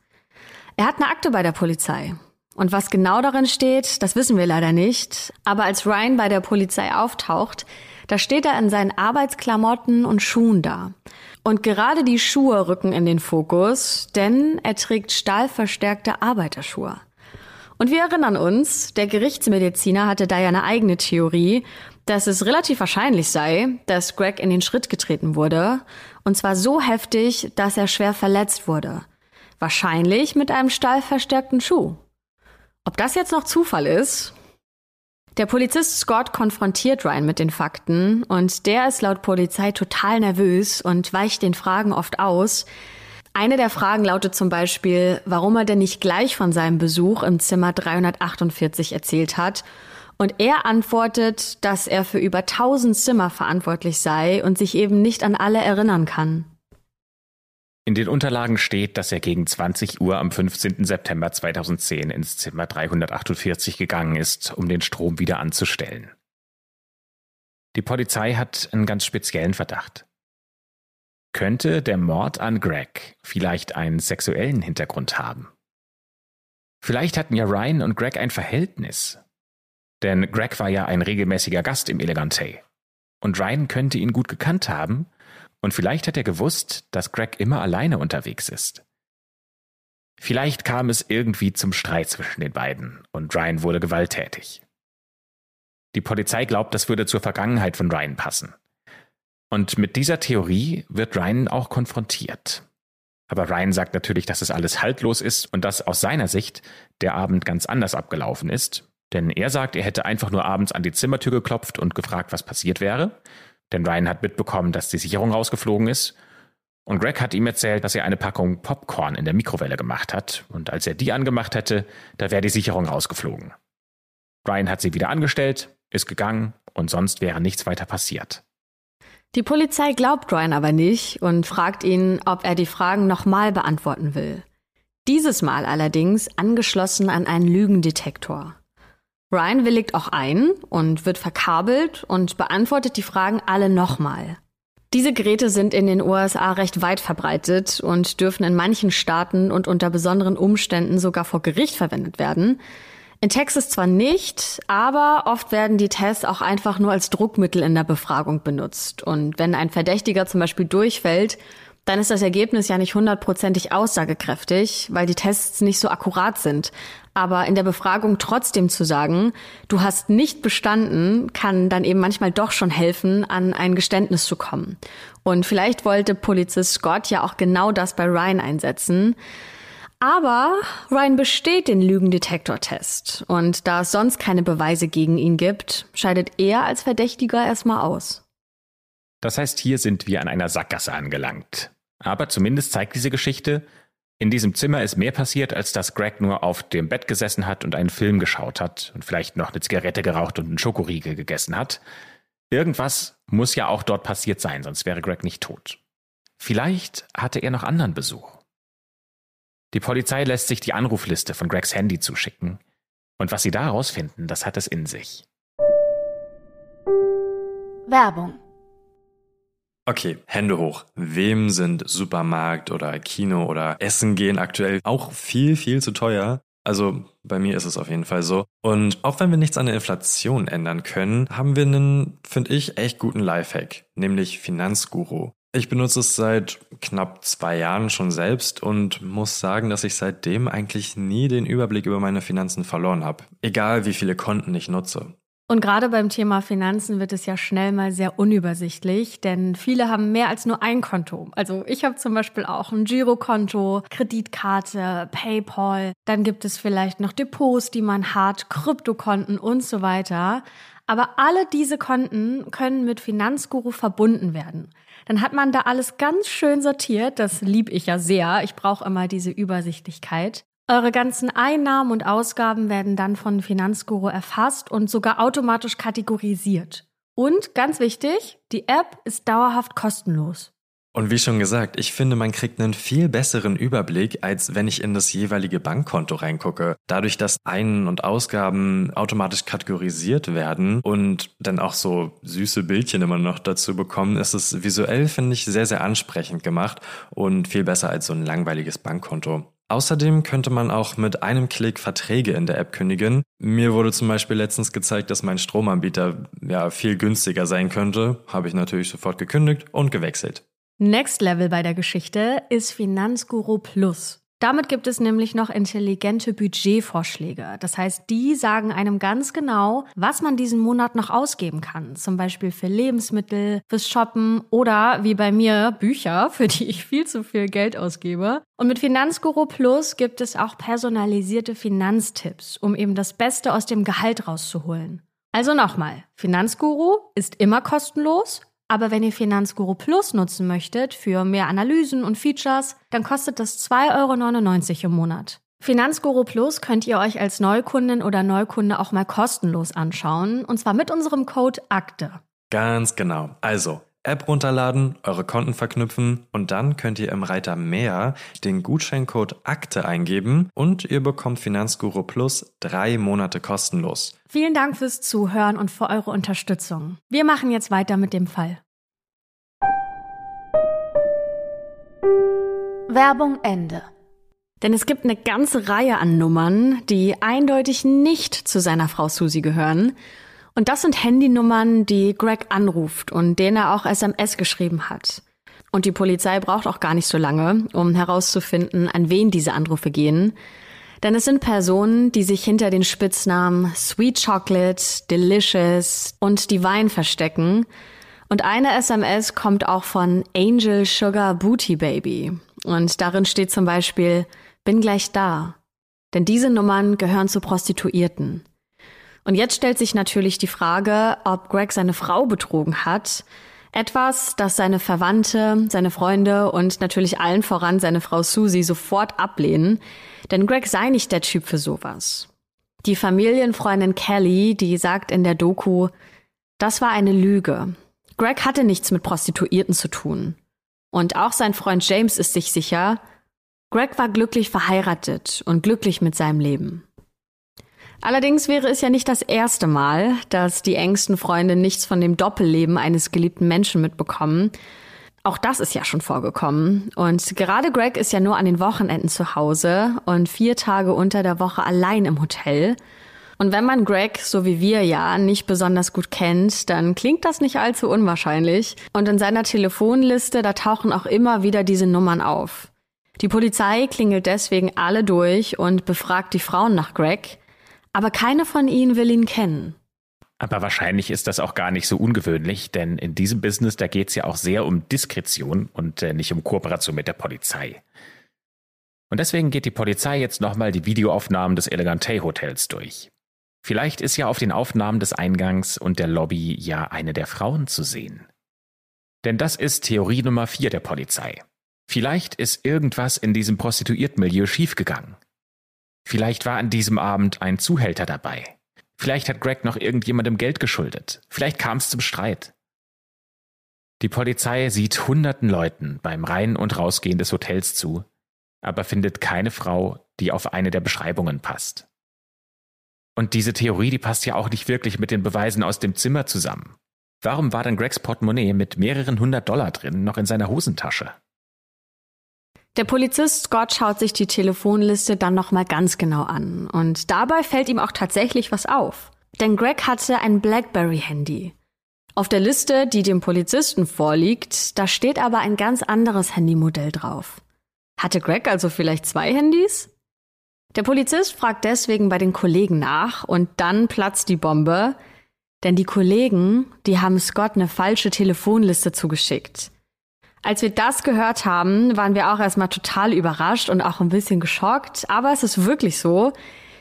Er hat eine Akte bei der Polizei. Und was genau darin steht, das wissen wir leider nicht. Aber als Ryan bei der Polizei auftaucht, da steht er in seinen Arbeitsklamotten und Schuhen da. Und gerade die Schuhe rücken in den Fokus, denn er trägt stahlverstärkte Arbeiterschuhe. Und wir erinnern uns, der Gerichtsmediziner hatte da ja eine eigene Theorie, dass es relativ wahrscheinlich sei, dass Greg in den Schritt getreten wurde, und zwar so heftig, dass er schwer verletzt wurde. Wahrscheinlich mit einem stahlverstärkten Schuh. Ob das jetzt noch Zufall ist? Der Polizist Scott konfrontiert Ryan mit den Fakten und der ist laut Polizei total nervös und weicht den Fragen oft aus. Eine der Fragen lautet zum Beispiel, warum er denn nicht gleich von seinem Besuch im Zimmer 348 erzählt hat und er antwortet, dass er für über 1000 Zimmer verantwortlich sei und sich eben nicht an alle erinnern kann. In den Unterlagen steht, dass er gegen 20 Uhr am 15. September 2010 ins Zimmer 348 gegangen ist, um den Strom wieder anzustellen. Die Polizei hat einen ganz speziellen Verdacht. Könnte der Mord an Greg vielleicht einen sexuellen Hintergrund haben? Vielleicht hatten ja Ryan und Greg ein Verhältnis denn Greg war ja ein regelmäßiger Gast im Elegante. Und Ryan könnte ihn gut gekannt haben, und vielleicht hat er gewusst, dass Greg immer alleine unterwegs ist. Vielleicht kam es irgendwie zum Streit zwischen den beiden und Ryan wurde gewalttätig. Die Polizei glaubt, das würde zur Vergangenheit von Ryan passen. Und mit dieser Theorie wird Ryan auch konfrontiert. Aber Ryan sagt natürlich, dass es alles haltlos ist und dass aus seiner Sicht der Abend ganz anders abgelaufen ist denn er sagt, er hätte einfach nur abends an die Zimmertür geklopft und gefragt, was passiert wäre. Denn Ryan hat mitbekommen, dass die Sicherung rausgeflogen ist. Und Greg hat ihm erzählt, dass er eine Packung Popcorn in der Mikrowelle gemacht hat. Und als er die angemacht hätte, da wäre die Sicherung rausgeflogen. Ryan hat sie wieder angestellt, ist gegangen und sonst wäre nichts weiter passiert. Die Polizei glaubt Ryan aber nicht und fragt ihn, ob er die Fragen nochmal beantworten will. Dieses Mal allerdings angeschlossen an einen Lügendetektor. Ryan willigt auch ein und wird verkabelt und beantwortet die Fragen alle nochmal. Diese Geräte sind in den USA recht weit verbreitet und dürfen in manchen Staaten und unter besonderen Umständen sogar vor Gericht verwendet werden. In Texas zwar nicht, aber oft werden die Tests auch einfach nur als Druckmittel in der Befragung benutzt. Und wenn ein Verdächtiger zum Beispiel durchfällt, dann ist das Ergebnis ja nicht hundertprozentig aussagekräftig, weil die Tests nicht so akkurat sind. Aber in der Befragung trotzdem zu sagen, du hast nicht bestanden, kann dann eben manchmal doch schon helfen, an ein Geständnis zu kommen. Und vielleicht wollte Polizist Scott ja auch genau das bei Ryan einsetzen. Aber Ryan besteht den Lügendetektortest. Und da es sonst keine Beweise gegen ihn gibt, scheidet er als Verdächtiger erstmal aus. Das heißt, hier sind wir an einer Sackgasse angelangt. Aber zumindest zeigt diese Geschichte, in diesem Zimmer ist mehr passiert, als dass Greg nur auf dem Bett gesessen hat und einen Film geschaut hat und vielleicht noch eine Zigarette geraucht und einen Schokoriegel gegessen hat. Irgendwas muss ja auch dort passiert sein, sonst wäre Greg nicht tot. Vielleicht hatte er noch anderen Besuch. Die Polizei lässt sich die Anrufliste von Gregs Handy zuschicken. Und was sie da herausfinden, das hat es in sich. Werbung Okay, Hände hoch. Wem sind Supermarkt oder Kino oder Essen gehen aktuell auch viel, viel zu teuer? Also bei mir ist es auf jeden Fall so. Und auch wenn wir nichts an der Inflation ändern können, haben wir einen, finde ich, echt guten Lifehack, nämlich Finanzguru. Ich benutze es seit knapp zwei Jahren schon selbst und muss sagen, dass ich seitdem eigentlich nie den Überblick über meine Finanzen verloren habe. Egal wie viele Konten ich nutze. Und gerade beim Thema Finanzen wird es ja schnell mal sehr unübersichtlich, denn viele haben mehr als nur ein Konto. Also ich habe zum Beispiel auch ein Girokonto, Kreditkarte, PayPal, dann gibt es vielleicht noch Depots, die man hat, Kryptokonten und so weiter. Aber alle diese Konten können mit Finanzguru verbunden werden. Dann hat man da alles ganz schön sortiert. Das lieb ich ja sehr. Ich brauche immer diese Übersichtlichkeit. Eure ganzen Einnahmen und Ausgaben werden dann von Finanzguru erfasst und sogar automatisch kategorisiert. Und ganz wichtig, die App ist dauerhaft kostenlos. Und wie schon gesagt, ich finde, man kriegt einen viel besseren Überblick, als wenn ich in das jeweilige Bankkonto reingucke. Dadurch, dass Ein- und Ausgaben automatisch kategorisiert werden und dann auch so süße Bildchen immer noch dazu bekommen, ist es visuell, finde ich, sehr, sehr ansprechend gemacht und viel besser als so ein langweiliges Bankkonto. Außerdem könnte man auch mit einem Klick Verträge in der App kündigen. Mir wurde zum Beispiel letztens gezeigt, dass mein Stromanbieter ja viel günstiger sein könnte. Habe ich natürlich sofort gekündigt und gewechselt. Next Level bei der Geschichte ist Finanzguru Plus. Damit gibt es nämlich noch intelligente Budgetvorschläge. Das heißt, die sagen einem ganz genau, was man diesen Monat noch ausgeben kann. Zum Beispiel für Lebensmittel, fürs Shoppen oder wie bei mir Bücher, für die ich viel zu viel Geld ausgebe. Und mit Finanzguru Plus gibt es auch personalisierte Finanztipps, um eben das Beste aus dem Gehalt rauszuholen. Also nochmal, Finanzguru ist immer kostenlos aber wenn ihr Finanzguru Plus nutzen möchtet für mehr Analysen und Features, dann kostet das 2,99 Euro im Monat. Finanzguru Plus könnt ihr euch als Neukundin oder Neukunde auch mal kostenlos anschauen, und zwar mit unserem Code AKTE. Ganz genau. Also App runterladen, eure Konten verknüpfen und dann könnt ihr im Reiter Mehr den Gutscheincode Akte eingeben und ihr bekommt Finanzguru Plus drei Monate kostenlos. Vielen Dank fürs Zuhören und für eure Unterstützung. Wir machen jetzt weiter mit dem Fall. Werbung Ende. Denn es gibt eine ganze Reihe an Nummern, die eindeutig nicht zu seiner Frau Susie gehören und das sind Handynummern, die Greg anruft und denen er auch SMS geschrieben hat. Und die Polizei braucht auch gar nicht so lange, um herauszufinden, an wen diese Anrufe gehen. Denn es sind Personen, die sich hinter den Spitznamen Sweet Chocolate, Delicious und Divine verstecken. Und eine SMS kommt auch von Angel Sugar Booty Baby. Und darin steht zum Beispiel, bin gleich da. Denn diese Nummern gehören zu Prostituierten. Und jetzt stellt sich natürlich die Frage, ob Greg seine Frau betrogen hat. Etwas, das seine Verwandte, seine Freunde und natürlich allen voran seine Frau Susie sofort ablehnen. Denn Greg sei nicht der Typ für sowas. Die Familienfreundin Kelly, die sagt in der Doku, das war eine Lüge. Greg hatte nichts mit Prostituierten zu tun. Und auch sein Freund James ist sich sicher, Greg war glücklich verheiratet und glücklich mit seinem Leben. Allerdings wäre es ja nicht das erste Mal, dass die engsten Freunde nichts von dem Doppelleben eines geliebten Menschen mitbekommen. Auch das ist ja schon vorgekommen. Und gerade Greg ist ja nur an den Wochenenden zu Hause und vier Tage unter der Woche allein im Hotel. Und wenn man Greg, so wie wir ja, nicht besonders gut kennt, dann klingt das nicht allzu unwahrscheinlich. Und in seiner Telefonliste, da tauchen auch immer wieder diese Nummern auf. Die Polizei klingelt deswegen alle durch und befragt die Frauen nach Greg, aber keine von ihnen will ihn kennen. Aber wahrscheinlich ist das auch gar nicht so ungewöhnlich, denn in diesem Business, da geht es ja auch sehr um Diskretion und äh, nicht um Kooperation mit der Polizei. Und deswegen geht die Polizei jetzt nochmal die Videoaufnahmen des Elegante Hotels durch. Vielleicht ist ja auf den Aufnahmen des Eingangs und der Lobby ja eine der Frauen zu sehen. Denn das ist Theorie Nummer vier der Polizei. Vielleicht ist irgendwas in diesem Prostituiertenmilieu schiefgegangen. Vielleicht war an diesem Abend ein Zuhälter dabei. Vielleicht hat Greg noch irgendjemandem Geld geschuldet. Vielleicht kam es zum Streit. Die Polizei sieht hunderten Leuten beim Rein- und Rausgehen des Hotels zu, aber findet keine Frau, die auf eine der Beschreibungen passt. Und diese Theorie, die passt ja auch nicht wirklich mit den Beweisen aus dem Zimmer zusammen. Warum war dann Gregs Portemonnaie mit mehreren hundert Dollar drin noch in seiner Hosentasche? Der Polizist Scott schaut sich die Telefonliste dann nochmal ganz genau an. Und dabei fällt ihm auch tatsächlich was auf. Denn Greg hatte ein Blackberry-Handy. Auf der Liste, die dem Polizisten vorliegt, da steht aber ein ganz anderes Handymodell drauf. Hatte Greg also vielleicht zwei Handys? Der Polizist fragt deswegen bei den Kollegen nach und dann platzt die Bombe, denn die Kollegen, die haben Scott eine falsche Telefonliste zugeschickt. Als wir das gehört haben, waren wir auch erstmal total überrascht und auch ein bisschen geschockt. Aber es ist wirklich so.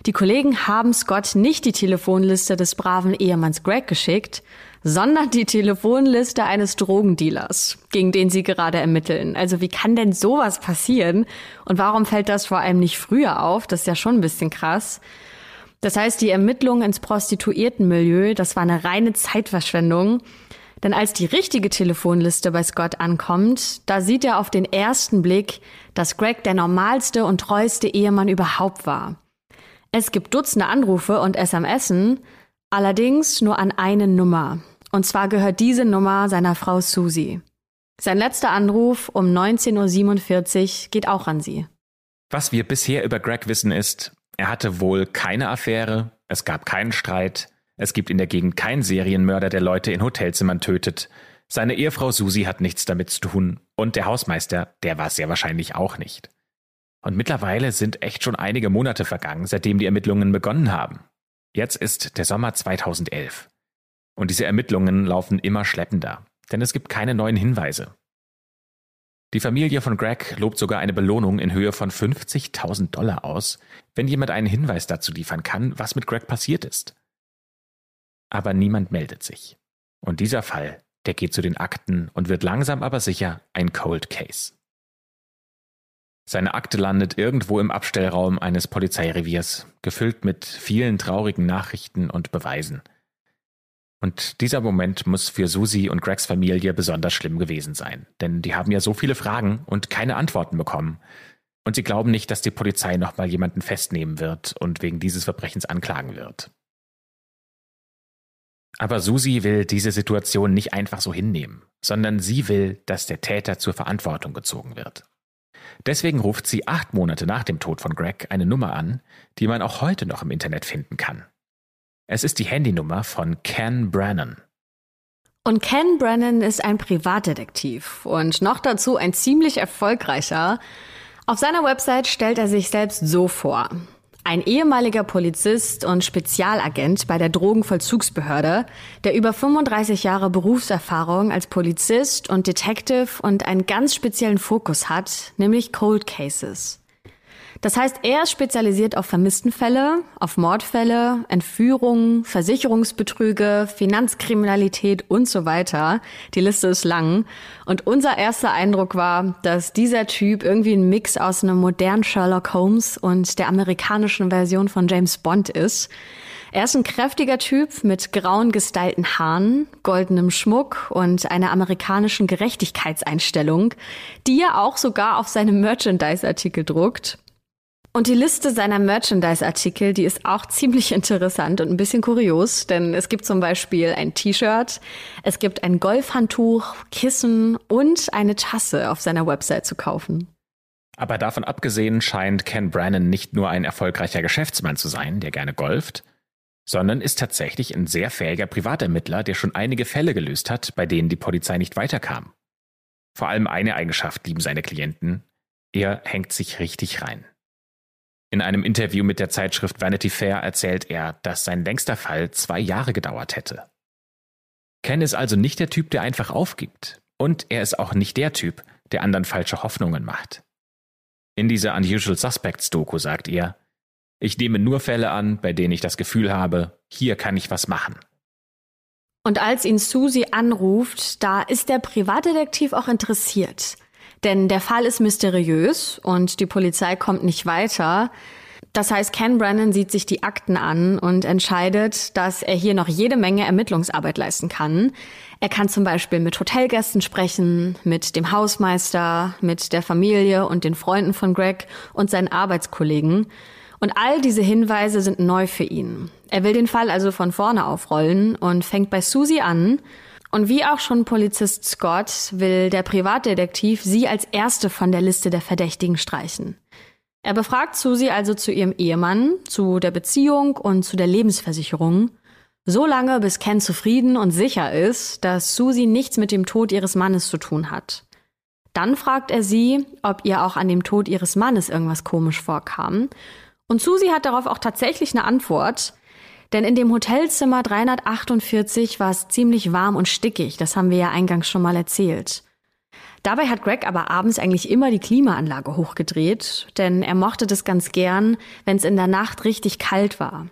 Die Kollegen haben Scott nicht die Telefonliste des braven Ehemanns Greg geschickt, sondern die Telefonliste eines Drogendealers, gegen den sie gerade ermitteln. Also wie kann denn sowas passieren? Und warum fällt das vor allem nicht früher auf? Das ist ja schon ein bisschen krass. Das heißt, die Ermittlungen ins Prostituiertenmilieu, das war eine reine Zeitverschwendung. Denn als die richtige Telefonliste bei Scott ankommt, da sieht er auf den ersten Blick, dass Greg der normalste und treueste Ehemann überhaupt war. Es gibt Dutzende Anrufe und SMSen, allerdings nur an eine Nummer. Und zwar gehört diese Nummer seiner Frau Susie. Sein letzter Anruf um 19.47 Uhr geht auch an sie. Was wir bisher über Greg wissen ist, er hatte wohl keine Affäre, es gab keinen Streit, es gibt in der Gegend keinen Serienmörder, der Leute in Hotelzimmern tötet. Seine Ehefrau Susi hat nichts damit zu tun und der Hausmeister, der war es ja wahrscheinlich auch nicht. Und mittlerweile sind echt schon einige Monate vergangen, seitdem die Ermittlungen begonnen haben. Jetzt ist der Sommer 2011. Und diese Ermittlungen laufen immer schleppender, denn es gibt keine neuen Hinweise. Die Familie von Greg lobt sogar eine Belohnung in Höhe von 50.000 Dollar aus, wenn jemand einen Hinweis dazu liefern kann, was mit Greg passiert ist aber niemand meldet sich. Und dieser Fall, der geht zu den Akten und wird langsam aber sicher ein Cold Case. Seine Akte landet irgendwo im Abstellraum eines Polizeireviers, gefüllt mit vielen traurigen Nachrichten und Beweisen. Und dieser Moment muss für Susi und Gregs Familie besonders schlimm gewesen sein, denn die haben ja so viele Fragen und keine Antworten bekommen. Und sie glauben nicht, dass die Polizei nochmal jemanden festnehmen wird und wegen dieses Verbrechens anklagen wird. Aber Susi will diese Situation nicht einfach so hinnehmen, sondern sie will, dass der Täter zur Verantwortung gezogen wird. Deswegen ruft sie acht Monate nach dem Tod von Greg eine Nummer an, die man auch heute noch im Internet finden kann. Es ist die Handynummer von Ken Brennan. Und Ken Brennan ist ein Privatdetektiv und noch dazu ein ziemlich erfolgreicher. Auf seiner Website stellt er sich selbst so vor. Ein ehemaliger Polizist und Spezialagent bei der Drogenvollzugsbehörde, der über 35 Jahre Berufserfahrung als Polizist und Detective und einen ganz speziellen Fokus hat, nämlich Cold Cases. Das heißt, er ist spezialisiert auf Vermisstenfälle, auf Mordfälle, Entführungen, Versicherungsbetrüge, Finanzkriminalität und so weiter. Die Liste ist lang. Und unser erster Eindruck war, dass dieser Typ irgendwie ein Mix aus einem modernen Sherlock Holmes und der amerikanischen Version von James Bond ist. Er ist ein kräftiger Typ mit grauen gestylten Haaren, goldenem Schmuck und einer amerikanischen Gerechtigkeitseinstellung, die er auch sogar auf seinem Merchandise-Artikel druckt. Und die Liste seiner Merchandise-Artikel, die ist auch ziemlich interessant und ein bisschen kurios, denn es gibt zum Beispiel ein T-Shirt, es gibt ein Golfhandtuch, Kissen und eine Tasse auf seiner Website zu kaufen. Aber davon abgesehen scheint Ken Brannon nicht nur ein erfolgreicher Geschäftsmann zu sein, der gerne golft, sondern ist tatsächlich ein sehr fähiger Privatermittler, der schon einige Fälle gelöst hat, bei denen die Polizei nicht weiterkam. Vor allem eine Eigenschaft lieben seine Klienten, Er hängt sich richtig rein. In einem Interview mit der Zeitschrift Vanity Fair erzählt er, dass sein längster Fall zwei Jahre gedauert hätte. Ken ist also nicht der Typ, der einfach aufgibt. Und er ist auch nicht der Typ, der anderen falsche Hoffnungen macht. In dieser Unusual Suspects Doku sagt er, ich nehme nur Fälle an, bei denen ich das Gefühl habe, hier kann ich was machen. Und als ihn Susie anruft, da ist der Privatdetektiv auch interessiert. Denn der Fall ist mysteriös und die Polizei kommt nicht weiter. Das heißt, Ken Brennan sieht sich die Akten an und entscheidet, dass er hier noch jede Menge Ermittlungsarbeit leisten kann. Er kann zum Beispiel mit Hotelgästen sprechen, mit dem Hausmeister, mit der Familie und den Freunden von Greg und seinen Arbeitskollegen. Und all diese Hinweise sind neu für ihn. Er will den Fall also von vorne aufrollen und fängt bei Susie an. Und wie auch schon Polizist Scott will der Privatdetektiv sie als erste von der Liste der Verdächtigen streichen. Er befragt Susie also zu ihrem Ehemann, zu der Beziehung und zu der Lebensversicherung. So lange, bis Ken zufrieden und sicher ist, dass Susie nichts mit dem Tod ihres Mannes zu tun hat. Dann fragt er sie, ob ihr auch an dem Tod ihres Mannes irgendwas komisch vorkam und Susi hat darauf auch tatsächlich eine Antwort. Denn in dem Hotelzimmer 348 war es ziemlich warm und stickig. Das haben wir ja eingangs schon mal erzählt. Dabei hat Greg aber abends eigentlich immer die Klimaanlage hochgedreht, denn er mochte das ganz gern, wenn es in der Nacht richtig kalt war.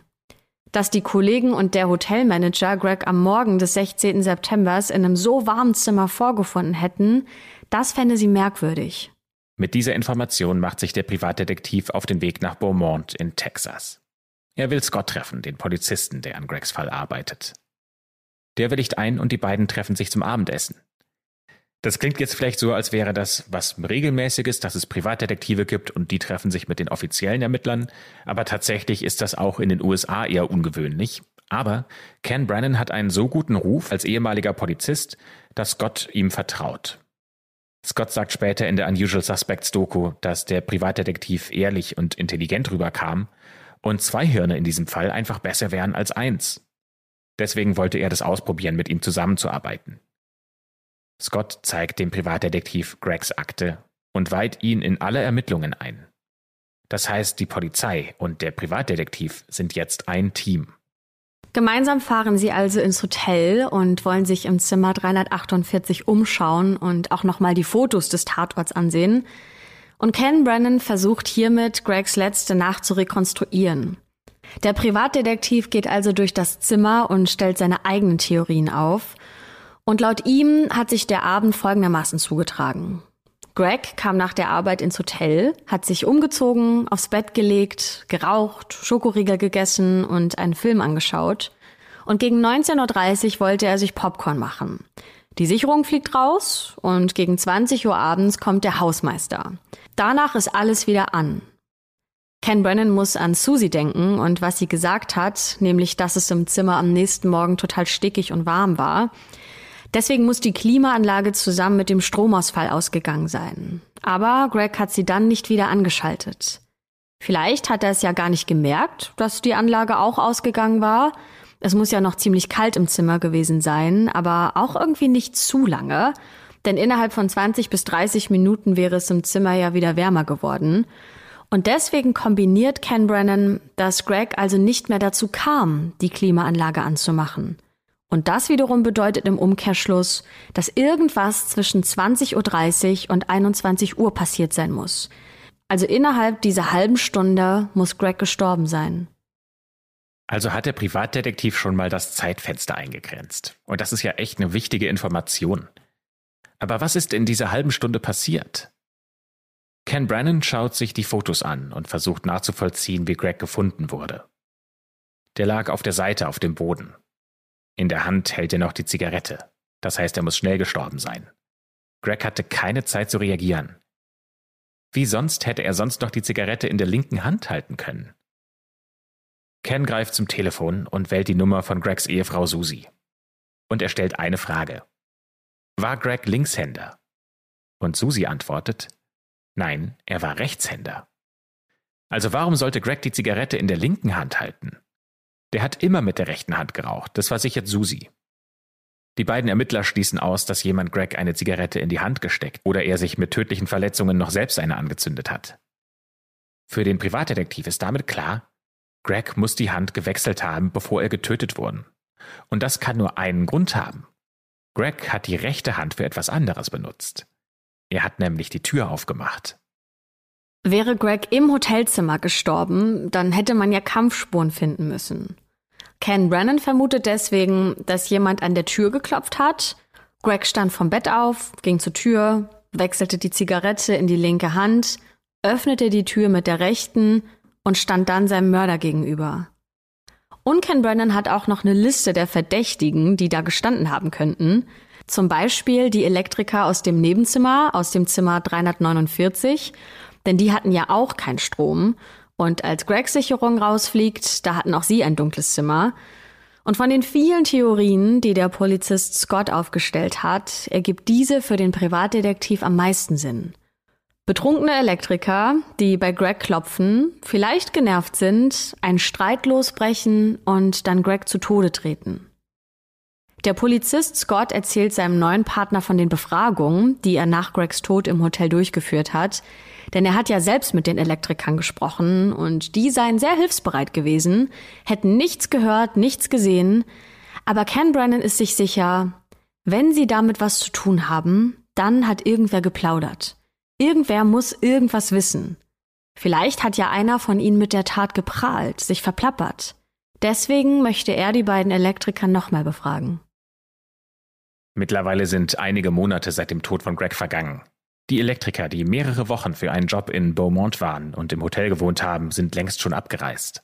Dass die Kollegen und der Hotelmanager Greg am Morgen des 16. Septembers in einem so warmen Zimmer vorgefunden hätten, das fände sie merkwürdig. Mit dieser Information macht sich der Privatdetektiv auf den Weg nach Beaumont in Texas. Er will Scott treffen, den Polizisten, der an Gregs Fall arbeitet. Der willigt ein und die beiden treffen sich zum Abendessen. Das klingt jetzt vielleicht so, als wäre das was Regelmäßiges, dass es Privatdetektive gibt und die treffen sich mit den offiziellen Ermittlern, aber tatsächlich ist das auch in den USA eher ungewöhnlich. Aber Ken Brennan hat einen so guten Ruf als ehemaliger Polizist, dass Scott ihm vertraut. Scott sagt später in der Unusual Suspects Doku, dass der Privatdetektiv ehrlich und intelligent rüberkam und zwei Hirne in diesem Fall einfach besser wären als eins. Deswegen wollte er das ausprobieren, mit ihm zusammenzuarbeiten. Scott zeigt dem Privatdetektiv Gregs Akte und weiht ihn in alle Ermittlungen ein. Das heißt, die Polizei und der Privatdetektiv sind jetzt ein Team. Gemeinsam fahren sie also ins Hotel und wollen sich im Zimmer 348 umschauen und auch nochmal die Fotos des Tatorts ansehen. Und Ken Brennan versucht hiermit, Gregs letzte Nacht zu rekonstruieren. Der Privatdetektiv geht also durch das Zimmer und stellt seine eigenen Theorien auf. Und laut ihm hat sich der Abend folgendermaßen zugetragen. Greg kam nach der Arbeit ins Hotel, hat sich umgezogen, aufs Bett gelegt, geraucht, Schokoriegel gegessen und einen Film angeschaut. Und gegen 19.30 Uhr wollte er sich Popcorn machen. Die Sicherung fliegt raus und gegen 20 Uhr abends kommt der Hausmeister. Danach ist alles wieder an. Ken Brennan muss an Susie denken und was sie gesagt hat, nämlich dass es im Zimmer am nächsten Morgen total stickig und warm war. Deswegen muss die Klimaanlage zusammen mit dem Stromausfall ausgegangen sein. Aber Greg hat sie dann nicht wieder angeschaltet. Vielleicht hat er es ja gar nicht gemerkt, dass die Anlage auch ausgegangen war. Es muss ja noch ziemlich kalt im Zimmer gewesen sein, aber auch irgendwie nicht zu lange, denn innerhalb von 20 bis 30 Minuten wäre es im Zimmer ja wieder wärmer geworden. Und deswegen kombiniert Ken Brennan, dass Greg also nicht mehr dazu kam, die Klimaanlage anzumachen. Und das wiederum bedeutet im Umkehrschluss, dass irgendwas zwischen 20.30 Uhr und 21 Uhr passiert sein muss. Also innerhalb dieser halben Stunde muss Greg gestorben sein. Also hat der Privatdetektiv schon mal das Zeitfenster eingegrenzt. Und das ist ja echt eine wichtige Information. Aber was ist in dieser halben Stunde passiert? Ken Brennan schaut sich die Fotos an und versucht nachzuvollziehen, wie Greg gefunden wurde. Der lag auf der Seite auf dem Boden, in der Hand hält er noch die Zigarette. Das heißt, er muss schnell gestorben sein. Greg hatte keine Zeit zu reagieren. Wie sonst hätte er sonst noch die Zigarette in der linken Hand halten können? Ken greift zum Telefon und wählt die Nummer von Gregs Ehefrau Susie. Und er stellt eine Frage. War Greg Linkshänder? Und Susie antwortet, nein, er war Rechtshänder. Also warum sollte Greg die Zigarette in der linken Hand halten? Der hat immer mit der rechten Hand geraucht. Das war sicher Susi. Die beiden Ermittler schließen aus, dass jemand Greg eine Zigarette in die Hand gesteckt oder er sich mit tödlichen Verletzungen noch selbst eine angezündet hat. Für den Privatdetektiv ist damit klar, Greg muss die Hand gewechselt haben, bevor er getötet wurde. Und das kann nur einen Grund haben. Greg hat die rechte Hand für etwas anderes benutzt. Er hat nämlich die Tür aufgemacht. Wäre Greg im Hotelzimmer gestorben, dann hätte man ja Kampfspuren finden müssen. Ken Brennan vermutet deswegen, dass jemand an der Tür geklopft hat. Greg stand vom Bett auf, ging zur Tür, wechselte die Zigarette in die linke Hand, öffnete die Tür mit der rechten und stand dann seinem Mörder gegenüber. Und Ken Brennan hat auch noch eine Liste der Verdächtigen, die da gestanden haben könnten. Zum Beispiel die Elektriker aus dem Nebenzimmer, aus dem Zimmer 349, denn die hatten ja auch keinen Strom. Und als Gregs Sicherung rausfliegt, da hatten auch sie ein dunkles Zimmer. Und von den vielen Theorien, die der Polizist Scott aufgestellt hat, ergibt diese für den Privatdetektiv am meisten Sinn. Betrunkene Elektriker, die bei Greg klopfen, vielleicht genervt sind, einen Streit losbrechen und dann Greg zu Tode treten. Der Polizist Scott erzählt seinem neuen Partner von den Befragungen, die er nach Gregs Tod im Hotel durchgeführt hat, denn er hat ja selbst mit den Elektrikern gesprochen und die seien sehr hilfsbereit gewesen, hätten nichts gehört, nichts gesehen, aber Ken Brennan ist sich sicher, wenn sie damit was zu tun haben, dann hat irgendwer geplaudert. Irgendwer muss irgendwas wissen. Vielleicht hat ja einer von ihnen mit der Tat geprahlt, sich verplappert. Deswegen möchte er die beiden Elektriker nochmal befragen. Mittlerweile sind einige Monate seit dem Tod von Greg vergangen. Die Elektriker, die mehrere Wochen für einen Job in Beaumont waren und im Hotel gewohnt haben, sind längst schon abgereist.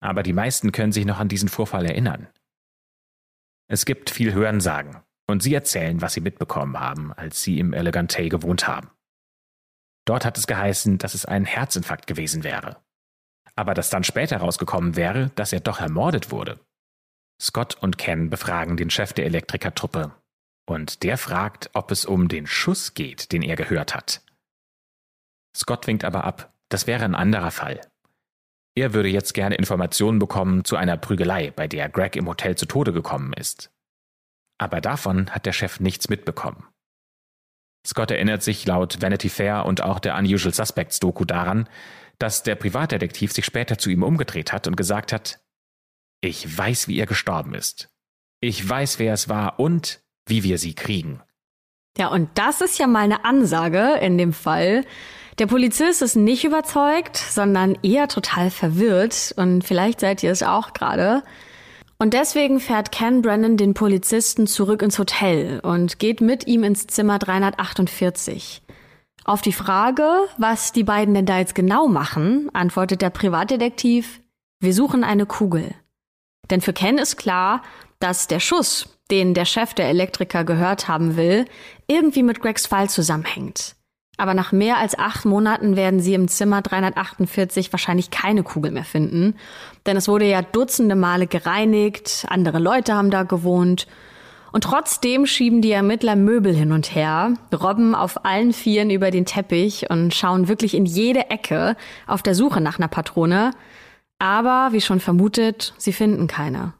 Aber die meisten können sich noch an diesen Vorfall erinnern. Es gibt viel Hörensagen, und sie erzählen, was sie mitbekommen haben, als sie im Elegantay gewohnt haben. Dort hat es geheißen, dass es ein Herzinfarkt gewesen wäre. Aber dass dann später rausgekommen wäre, dass er doch ermordet wurde. Scott und Ken befragen den Chef der Elektrikertruppe. Und der fragt, ob es um den Schuss geht, den er gehört hat. Scott winkt aber ab, das wäre ein anderer Fall. Er würde jetzt gerne Informationen bekommen zu einer Prügelei, bei der Greg im Hotel zu Tode gekommen ist. Aber davon hat der Chef nichts mitbekommen. Scott erinnert sich laut Vanity Fair und auch der Unusual Suspects Doku daran, dass der Privatdetektiv sich später zu ihm umgedreht hat und gesagt hat, ich weiß, wie er gestorben ist. Ich weiß, wer es war und wie wir sie kriegen. Ja, und das ist ja mal eine Ansage in dem Fall. Der Polizist ist nicht überzeugt, sondern eher total verwirrt. Und vielleicht seid ihr es auch gerade. Und deswegen fährt Ken Brennan den Polizisten zurück ins Hotel und geht mit ihm ins Zimmer 348. Auf die Frage, was die beiden denn da jetzt genau machen, antwortet der Privatdetektiv, wir suchen eine Kugel. Denn für Ken ist klar, dass der Schuss, den der Chef der Elektriker gehört haben will, irgendwie mit Gregs Fall zusammenhängt. Aber nach mehr als acht Monaten werden sie im Zimmer 348 wahrscheinlich keine Kugel mehr finden. Denn es wurde ja dutzende Male gereinigt, andere Leute haben da gewohnt. Und trotzdem schieben die Ermittler Möbel hin und her, robben auf allen Vieren über den Teppich und schauen wirklich in jede Ecke auf der Suche nach einer Patrone. Aber, wie schon vermutet, sie finden keine.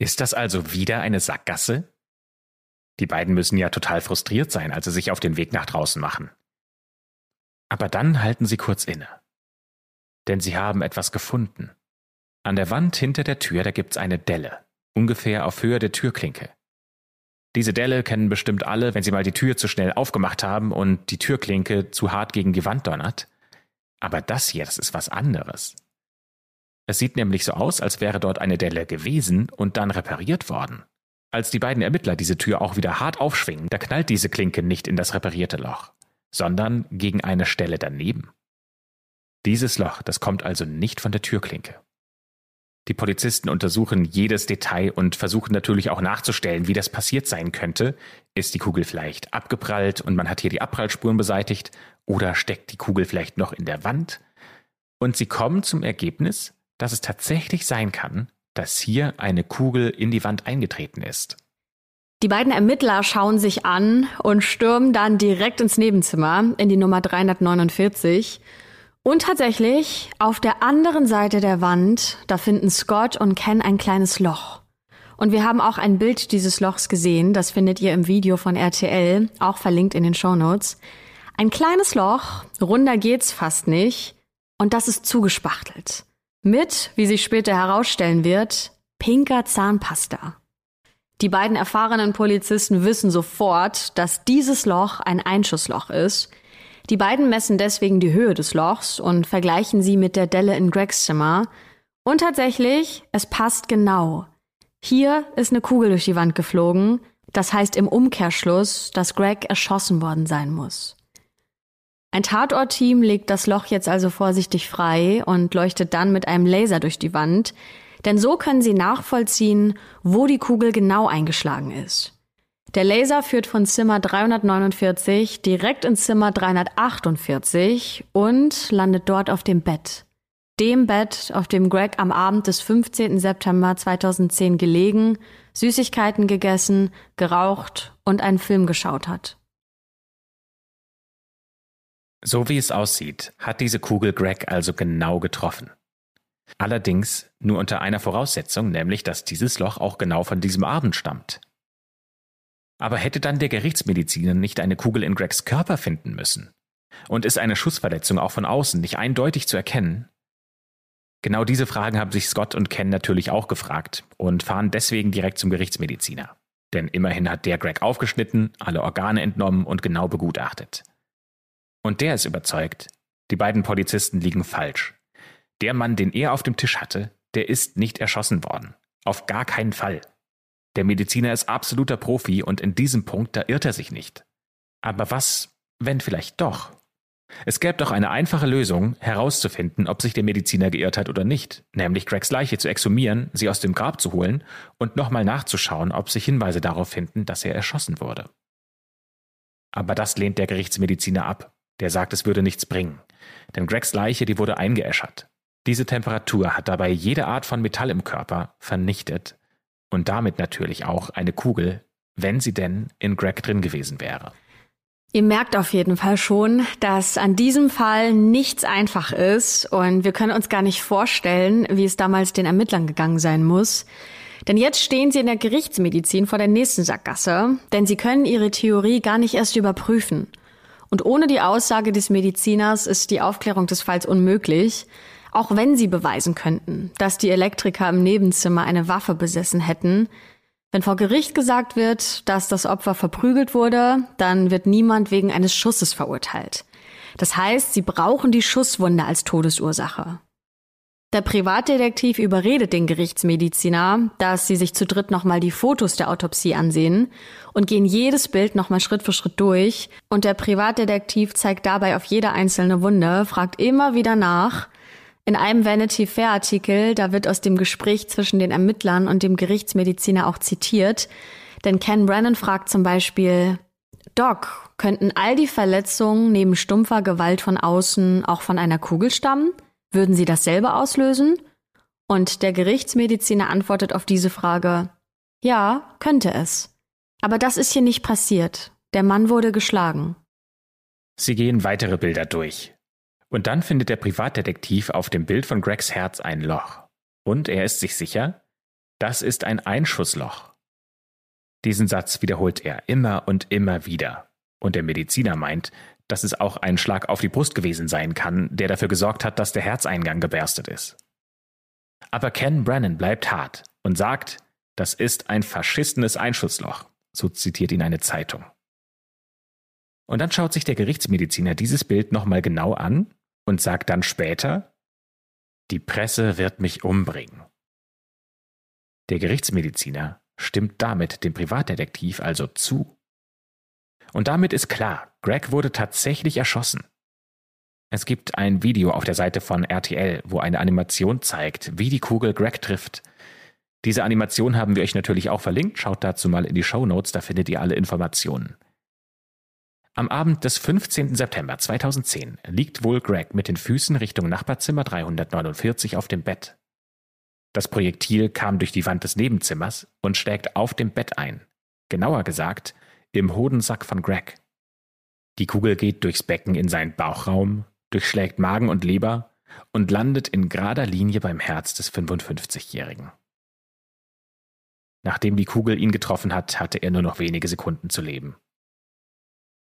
Ist das also wieder eine Sackgasse? Die beiden müssen ja total frustriert sein, als sie sich auf den Weg nach draußen machen. Aber dann halten sie kurz inne. Denn sie haben etwas gefunden. An der Wand hinter der Tür, da gibt's eine Delle, ungefähr auf Höhe der Türklinke. Diese Delle kennen bestimmt alle, wenn sie mal die Tür zu schnell aufgemacht haben und die Türklinke zu hart gegen die Wand donnert. Aber das hier, das ist was anderes. Es sieht nämlich so aus, als wäre dort eine Delle gewesen und dann repariert worden. Als die beiden Ermittler diese Tür auch wieder hart aufschwingen, da knallt diese Klinke nicht in das reparierte Loch, sondern gegen eine Stelle daneben. Dieses Loch, das kommt also nicht von der Türklinke. Die Polizisten untersuchen jedes Detail und versuchen natürlich auch nachzustellen, wie das passiert sein könnte. Ist die Kugel vielleicht abgeprallt und man hat hier die Abprallspuren beseitigt oder steckt die Kugel vielleicht noch in der Wand? Und sie kommen zum Ergebnis, dass es tatsächlich sein kann, dass hier eine Kugel in die Wand eingetreten ist. Die beiden Ermittler schauen sich an und stürmen dann direkt ins Nebenzimmer in die Nummer 349. Und tatsächlich, auf der anderen Seite der Wand, da finden Scott und Ken ein kleines Loch. Und wir haben auch ein Bild dieses Lochs gesehen, das findet ihr im Video von RTL, auch verlinkt in den Shownotes. Ein kleines Loch, runder geht's fast nicht, und das ist zugespachtelt. Mit, wie sich später herausstellen wird, pinker Zahnpasta. Die beiden erfahrenen Polizisten wissen sofort, dass dieses Loch ein Einschussloch ist. Die beiden messen deswegen die Höhe des Lochs und vergleichen sie mit der Delle in Gregs Zimmer. Und tatsächlich, es passt genau. Hier ist eine Kugel durch die Wand geflogen. Das heißt im Umkehrschluss, dass Greg erschossen worden sein muss. Ein Tatortteam legt das Loch jetzt also vorsichtig frei und leuchtet dann mit einem Laser durch die Wand, denn so können sie nachvollziehen, wo die Kugel genau eingeschlagen ist. Der Laser führt von Zimmer 349 direkt ins Zimmer 348 und landet dort auf dem Bett. Dem Bett, auf dem Greg am Abend des 15. September 2010 gelegen, Süßigkeiten gegessen, geraucht und einen Film geschaut hat. So wie es aussieht, hat diese Kugel Greg also genau getroffen. Allerdings nur unter einer Voraussetzung, nämlich dass dieses Loch auch genau von diesem Abend stammt. Aber hätte dann der Gerichtsmediziner nicht eine Kugel in Gregs Körper finden müssen? Und ist eine Schussverletzung auch von außen nicht eindeutig zu erkennen? Genau diese Fragen haben sich Scott und Ken natürlich auch gefragt und fahren deswegen direkt zum Gerichtsmediziner. Denn immerhin hat der Greg aufgeschnitten, alle Organe entnommen und genau begutachtet. Und der ist überzeugt, die beiden Polizisten liegen falsch. Der Mann, den er auf dem Tisch hatte, der ist nicht erschossen worden. Auf gar keinen Fall. Der Mediziner ist absoluter Profi und in diesem Punkt, da irrt er sich nicht. Aber was, wenn vielleicht doch? Es gäbe doch eine einfache Lösung, herauszufinden, ob sich der Mediziner geirrt hat oder nicht, nämlich Gregs Leiche zu exhumieren, sie aus dem Grab zu holen und nochmal nachzuschauen, ob sich Hinweise darauf finden, dass er erschossen wurde. Aber das lehnt der Gerichtsmediziner ab. Der sagt, es würde nichts bringen. Denn Gregs Leiche, die wurde eingeäschert. Diese Temperatur hat dabei jede Art von Metall im Körper vernichtet und damit natürlich auch eine Kugel, wenn sie denn in Greg drin gewesen wäre. Ihr merkt auf jeden Fall schon, dass an diesem Fall nichts einfach ist und wir können uns gar nicht vorstellen, wie es damals den Ermittlern gegangen sein muss. Denn jetzt stehen sie in der Gerichtsmedizin vor der nächsten Sackgasse, denn sie können ihre Theorie gar nicht erst überprüfen. Und ohne die Aussage des Mediziners ist die Aufklärung des Falls unmöglich, auch wenn sie beweisen könnten, dass die Elektriker im Nebenzimmer eine Waffe besessen hätten. Wenn vor Gericht gesagt wird, dass das Opfer verprügelt wurde, dann wird niemand wegen eines Schusses verurteilt. Das heißt, sie brauchen die Schusswunde als Todesursache. Der Privatdetektiv überredet den Gerichtsmediziner, dass sie sich zu dritt nochmal die Fotos der Autopsie ansehen und gehen jedes Bild nochmal Schritt für Schritt durch. Und der Privatdetektiv zeigt dabei auf jede einzelne Wunde, fragt immer wieder nach. In einem Vanity Fair Artikel, da wird aus dem Gespräch zwischen den Ermittlern und dem Gerichtsmediziner auch zitiert. Denn Ken Brennan fragt zum Beispiel, Doc, könnten all die Verletzungen neben stumpfer Gewalt von außen auch von einer Kugel stammen? Würden Sie dasselbe auslösen? Und der Gerichtsmediziner antwortet auf diese Frage, ja, könnte es. Aber das ist hier nicht passiert. Der Mann wurde geschlagen. Sie gehen weitere Bilder durch. Und dann findet der Privatdetektiv auf dem Bild von Gregs Herz ein Loch. Und er ist sich sicher, das ist ein Einschussloch. Diesen Satz wiederholt er immer und immer wieder. Und der Mediziner meint, dass es auch ein Schlag auf die Brust gewesen sein kann, der dafür gesorgt hat, dass der Herzeingang geberstet ist. Aber Ken Brennan bleibt hart und sagt, das ist ein verschissenes Einschussloch, so zitiert ihn eine Zeitung. Und dann schaut sich der Gerichtsmediziner dieses Bild nochmal genau an und sagt dann später, die Presse wird mich umbringen. Der Gerichtsmediziner stimmt damit dem Privatdetektiv also zu. Und damit ist klar, Greg wurde tatsächlich erschossen. Es gibt ein Video auf der Seite von RTL, wo eine Animation zeigt, wie die Kugel Greg trifft. Diese Animation haben wir euch natürlich auch verlinkt, schaut dazu mal in die Show Notes, da findet ihr alle Informationen. Am Abend des 15. September 2010 liegt wohl Greg mit den Füßen Richtung Nachbarzimmer 349 auf dem Bett. Das Projektil kam durch die Wand des Nebenzimmers und schlägt auf dem Bett ein. Genauer gesagt, im Hodensack von Greg. Die Kugel geht durchs Becken in seinen Bauchraum, durchschlägt Magen und Leber und landet in gerader Linie beim Herz des 55-Jährigen. Nachdem die Kugel ihn getroffen hat, hatte er nur noch wenige Sekunden zu leben.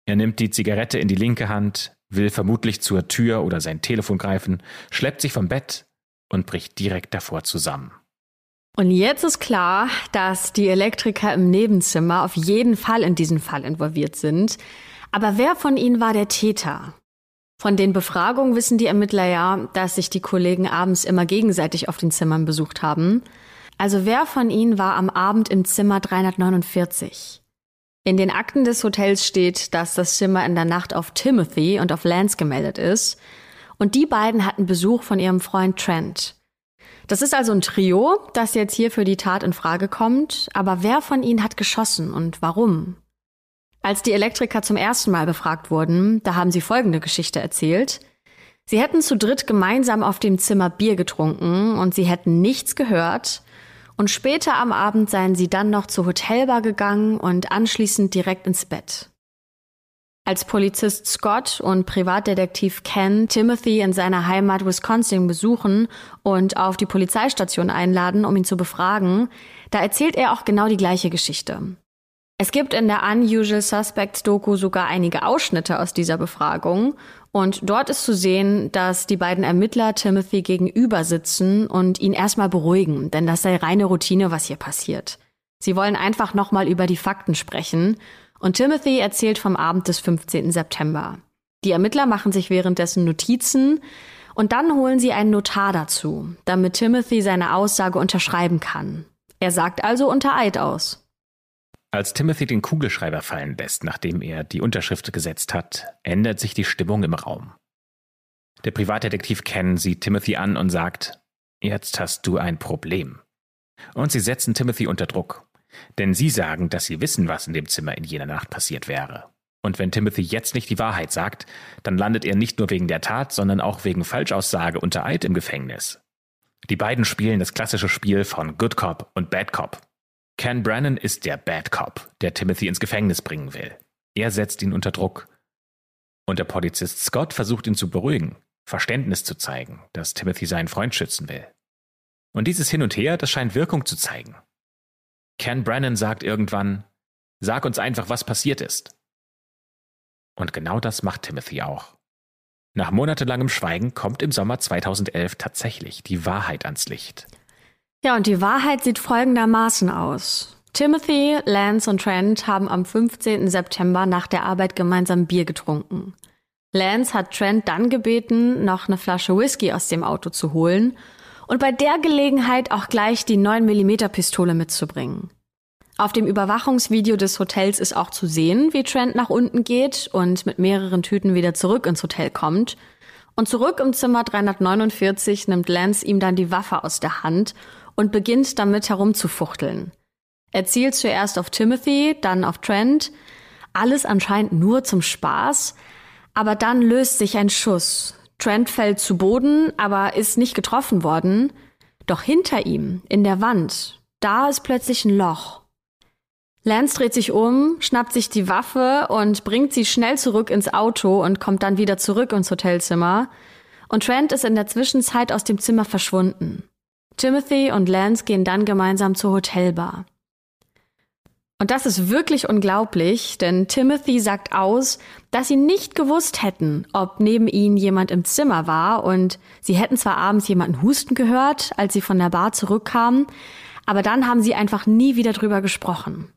Er nimmt die Zigarette in die linke Hand, will vermutlich zur Tür oder sein Telefon greifen, schleppt sich vom Bett und bricht direkt davor zusammen. Und jetzt ist klar, dass die Elektriker im Nebenzimmer auf jeden Fall in diesen Fall involviert sind. Aber wer von ihnen war der Täter? Von den Befragungen wissen die Ermittler ja, dass sich die Kollegen abends immer gegenseitig auf den Zimmern besucht haben. Also wer von ihnen war am Abend im Zimmer 349? In den Akten des Hotels steht, dass das Zimmer in der Nacht auf Timothy und auf Lance gemeldet ist. Und die beiden hatten Besuch von ihrem Freund Trent. Das ist also ein Trio, das jetzt hier für die Tat in Frage kommt. Aber wer von ihnen hat geschossen und warum? Als die Elektriker zum ersten Mal befragt wurden, da haben sie folgende Geschichte erzählt. Sie hätten zu dritt gemeinsam auf dem Zimmer Bier getrunken und sie hätten nichts gehört. Und später am Abend seien sie dann noch zur Hotelbar gegangen und anschließend direkt ins Bett. Als Polizist Scott und Privatdetektiv Ken Timothy in seiner Heimat Wisconsin besuchen und auf die Polizeistation einladen, um ihn zu befragen, da erzählt er auch genau die gleiche Geschichte. Es gibt in der Unusual Suspects Doku sogar einige Ausschnitte aus dieser Befragung und dort ist zu sehen, dass die beiden Ermittler Timothy gegenüber sitzen und ihn erstmal beruhigen, denn das sei reine Routine, was hier passiert. Sie wollen einfach nochmal über die Fakten sprechen und Timothy erzählt vom Abend des 15. September. Die Ermittler machen sich währenddessen Notizen und dann holen sie einen Notar dazu, damit Timothy seine Aussage unterschreiben kann. Er sagt also unter Eid aus. Als Timothy den Kugelschreiber fallen lässt, nachdem er die Unterschrift gesetzt hat, ändert sich die Stimmung im Raum. Der Privatdetektiv Ken sieht Timothy an und sagt, Jetzt hast du ein Problem. Und sie setzen Timothy unter Druck. Denn sie sagen, dass sie wissen, was in dem Zimmer in jener Nacht passiert wäre. Und wenn Timothy jetzt nicht die Wahrheit sagt, dann landet er nicht nur wegen der Tat, sondern auch wegen Falschaussage unter Eid im Gefängnis. Die beiden spielen das klassische Spiel von Good Cop und Bad Cop. Ken Brannon ist der Bad Cop, der Timothy ins Gefängnis bringen will. Er setzt ihn unter Druck. Und der Polizist Scott versucht ihn zu beruhigen, Verständnis zu zeigen, dass Timothy seinen Freund schützen will. Und dieses Hin und Her, das scheint Wirkung zu zeigen. Ken Brennan sagt irgendwann, sag uns einfach, was passiert ist. Und genau das macht Timothy auch. Nach monatelangem Schweigen kommt im Sommer 2011 tatsächlich die Wahrheit ans Licht. Ja, und die Wahrheit sieht folgendermaßen aus. Timothy, Lance und Trent haben am 15. September nach der Arbeit gemeinsam Bier getrunken. Lance hat Trent dann gebeten, noch eine Flasche Whisky aus dem Auto zu holen und bei der Gelegenheit auch gleich die 9mm Pistole mitzubringen. Auf dem Überwachungsvideo des Hotels ist auch zu sehen, wie Trent nach unten geht und mit mehreren Tüten wieder zurück ins Hotel kommt. Und zurück im Zimmer 349 nimmt Lance ihm dann die Waffe aus der Hand und beginnt damit herumzufuchteln. Er zielt zuerst auf Timothy, dann auf Trent, alles anscheinend nur zum Spaß, aber dann löst sich ein Schuss, Trent fällt zu Boden, aber ist nicht getroffen worden. Doch hinter ihm, in der Wand, da ist plötzlich ein Loch. Lance dreht sich um, schnappt sich die Waffe und bringt sie schnell zurück ins Auto und kommt dann wieder zurück ins Hotelzimmer. Und Trent ist in der Zwischenzeit aus dem Zimmer verschwunden. Timothy und Lance gehen dann gemeinsam zur Hotelbar. Und das ist wirklich unglaublich, denn Timothy sagt aus, dass sie nicht gewusst hätten, ob neben ihnen jemand im Zimmer war und sie hätten zwar abends jemanden husten gehört, als sie von der Bar zurückkamen, aber dann haben sie einfach nie wieder drüber gesprochen.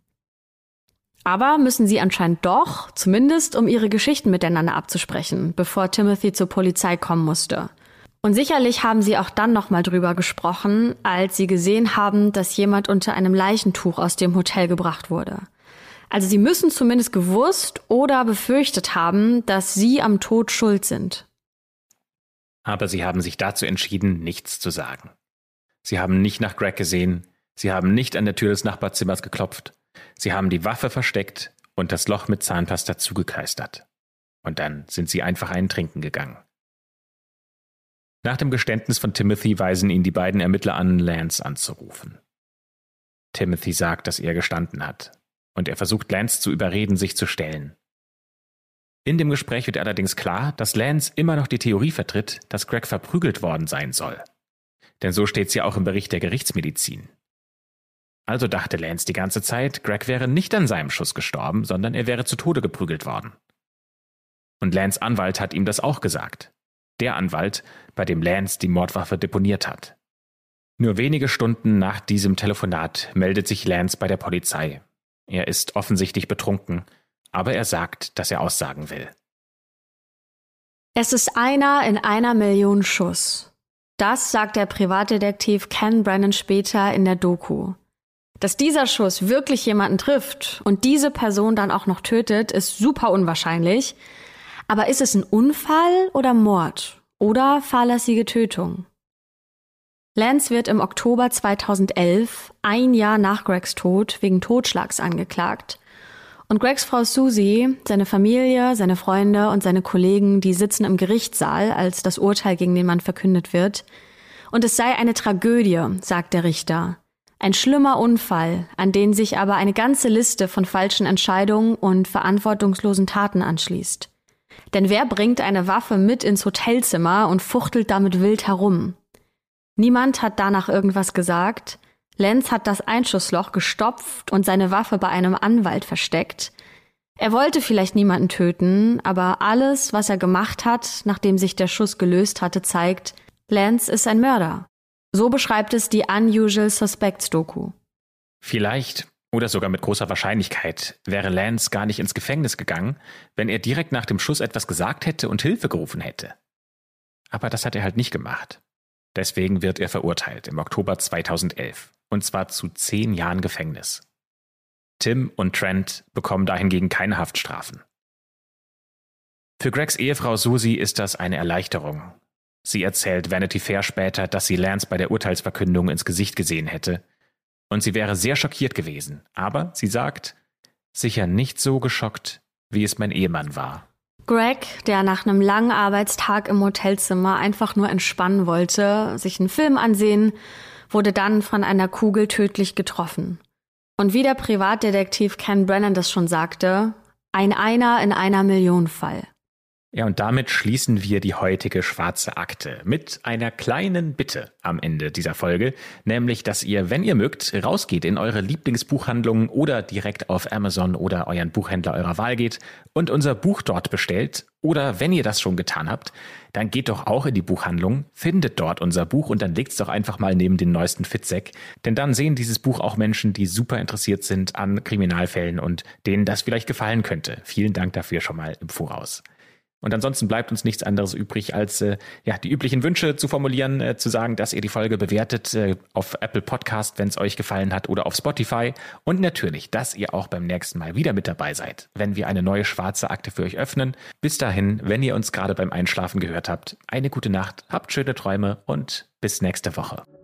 Aber müssen sie anscheinend doch, zumindest um ihre Geschichten miteinander abzusprechen, bevor Timothy zur Polizei kommen musste. Und sicherlich haben sie auch dann nochmal drüber gesprochen, als sie gesehen haben, dass jemand unter einem Leichentuch aus dem Hotel gebracht wurde. Also sie müssen zumindest gewusst oder befürchtet haben, dass sie am Tod schuld sind. Aber sie haben sich dazu entschieden, nichts zu sagen. Sie haben nicht nach Greg gesehen, sie haben nicht an der Tür des Nachbarzimmers geklopft, sie haben die Waffe versteckt und das Loch mit Zahnpasta zugekleistert. Und dann sind sie einfach einen trinken gegangen. Nach dem Geständnis von Timothy weisen ihn die beiden Ermittler an, Lance anzurufen. Timothy sagt, dass er gestanden hat, und er versucht Lance zu überreden, sich zu stellen. In dem Gespräch wird allerdings klar, dass Lance immer noch die Theorie vertritt, dass Greg verprügelt worden sein soll. Denn so steht's ja auch im Bericht der Gerichtsmedizin. Also dachte Lance die ganze Zeit, Greg wäre nicht an seinem Schuss gestorben, sondern er wäre zu Tode geprügelt worden. Und Lance Anwalt hat ihm das auch gesagt. Der Anwalt, bei dem Lance die Mordwaffe deponiert hat. Nur wenige Stunden nach diesem Telefonat meldet sich Lance bei der Polizei. Er ist offensichtlich betrunken, aber er sagt, dass er aussagen will. Es ist einer in einer Million Schuss. Das sagt der Privatdetektiv Ken Brennan später in der Doku. Dass dieser Schuss wirklich jemanden trifft und diese Person dann auch noch tötet, ist super unwahrscheinlich. Aber ist es ein Unfall oder Mord oder fahrlässige Tötung? Lance wird im Oktober 2011, ein Jahr nach Gregs Tod, wegen Totschlags angeklagt. Und Gregs Frau Susie, seine Familie, seine Freunde und seine Kollegen, die sitzen im Gerichtssaal, als das Urteil gegen den Mann verkündet wird. Und es sei eine Tragödie, sagt der Richter. Ein schlimmer Unfall, an den sich aber eine ganze Liste von falschen Entscheidungen und verantwortungslosen Taten anschließt. Denn wer bringt eine Waffe mit ins Hotelzimmer und fuchtelt damit wild herum? Niemand hat danach irgendwas gesagt. Lenz hat das Einschussloch gestopft und seine Waffe bei einem Anwalt versteckt. Er wollte vielleicht niemanden töten, aber alles, was er gemacht hat, nachdem sich der Schuss gelöst hatte, zeigt, Lance ist ein Mörder. So beschreibt es die Unusual Suspects Doku. Vielleicht oder sogar mit großer Wahrscheinlichkeit wäre Lance gar nicht ins Gefängnis gegangen, wenn er direkt nach dem Schuss etwas gesagt hätte und Hilfe gerufen hätte. Aber das hat er halt nicht gemacht. Deswegen wird er verurteilt im Oktober 2011, und zwar zu zehn Jahren Gefängnis. Tim und Trent bekommen dahingegen keine Haftstrafen. Für Gregs Ehefrau Susie ist das eine Erleichterung. Sie erzählt Vanity Fair später, dass sie Lance bei der Urteilsverkündung ins Gesicht gesehen hätte. Und sie wäre sehr schockiert gewesen. Aber sie sagt, sicher nicht so geschockt, wie es mein Ehemann war. Greg, der nach einem langen Arbeitstag im Hotelzimmer einfach nur entspannen wollte, sich einen Film ansehen, wurde dann von einer Kugel tödlich getroffen. Und wie der Privatdetektiv Ken Brennan das schon sagte, ein Einer in einer Million Fall. Ja, und damit schließen wir die heutige schwarze Akte mit einer kleinen Bitte am Ende dieser Folge, nämlich, dass ihr, wenn ihr mögt, rausgeht in eure Lieblingsbuchhandlung oder direkt auf Amazon oder euren Buchhändler eurer Wahl geht und unser Buch dort bestellt. Oder wenn ihr das schon getan habt, dann geht doch auch in die Buchhandlung, findet dort unser Buch und dann legt es doch einfach mal neben den neuesten Fitzek. Denn dann sehen dieses Buch auch Menschen, die super interessiert sind an Kriminalfällen und denen das vielleicht gefallen könnte. Vielen Dank dafür schon mal im Voraus. Und ansonsten bleibt uns nichts anderes übrig, als äh, ja, die üblichen Wünsche zu formulieren, äh, zu sagen, dass ihr die Folge bewertet äh, auf Apple Podcast, wenn es euch gefallen hat, oder auf Spotify. Und natürlich, dass ihr auch beim nächsten Mal wieder mit dabei seid, wenn wir eine neue schwarze Akte für euch öffnen. Bis dahin, wenn ihr uns gerade beim Einschlafen gehört habt, eine gute Nacht, habt schöne Träume und bis nächste Woche.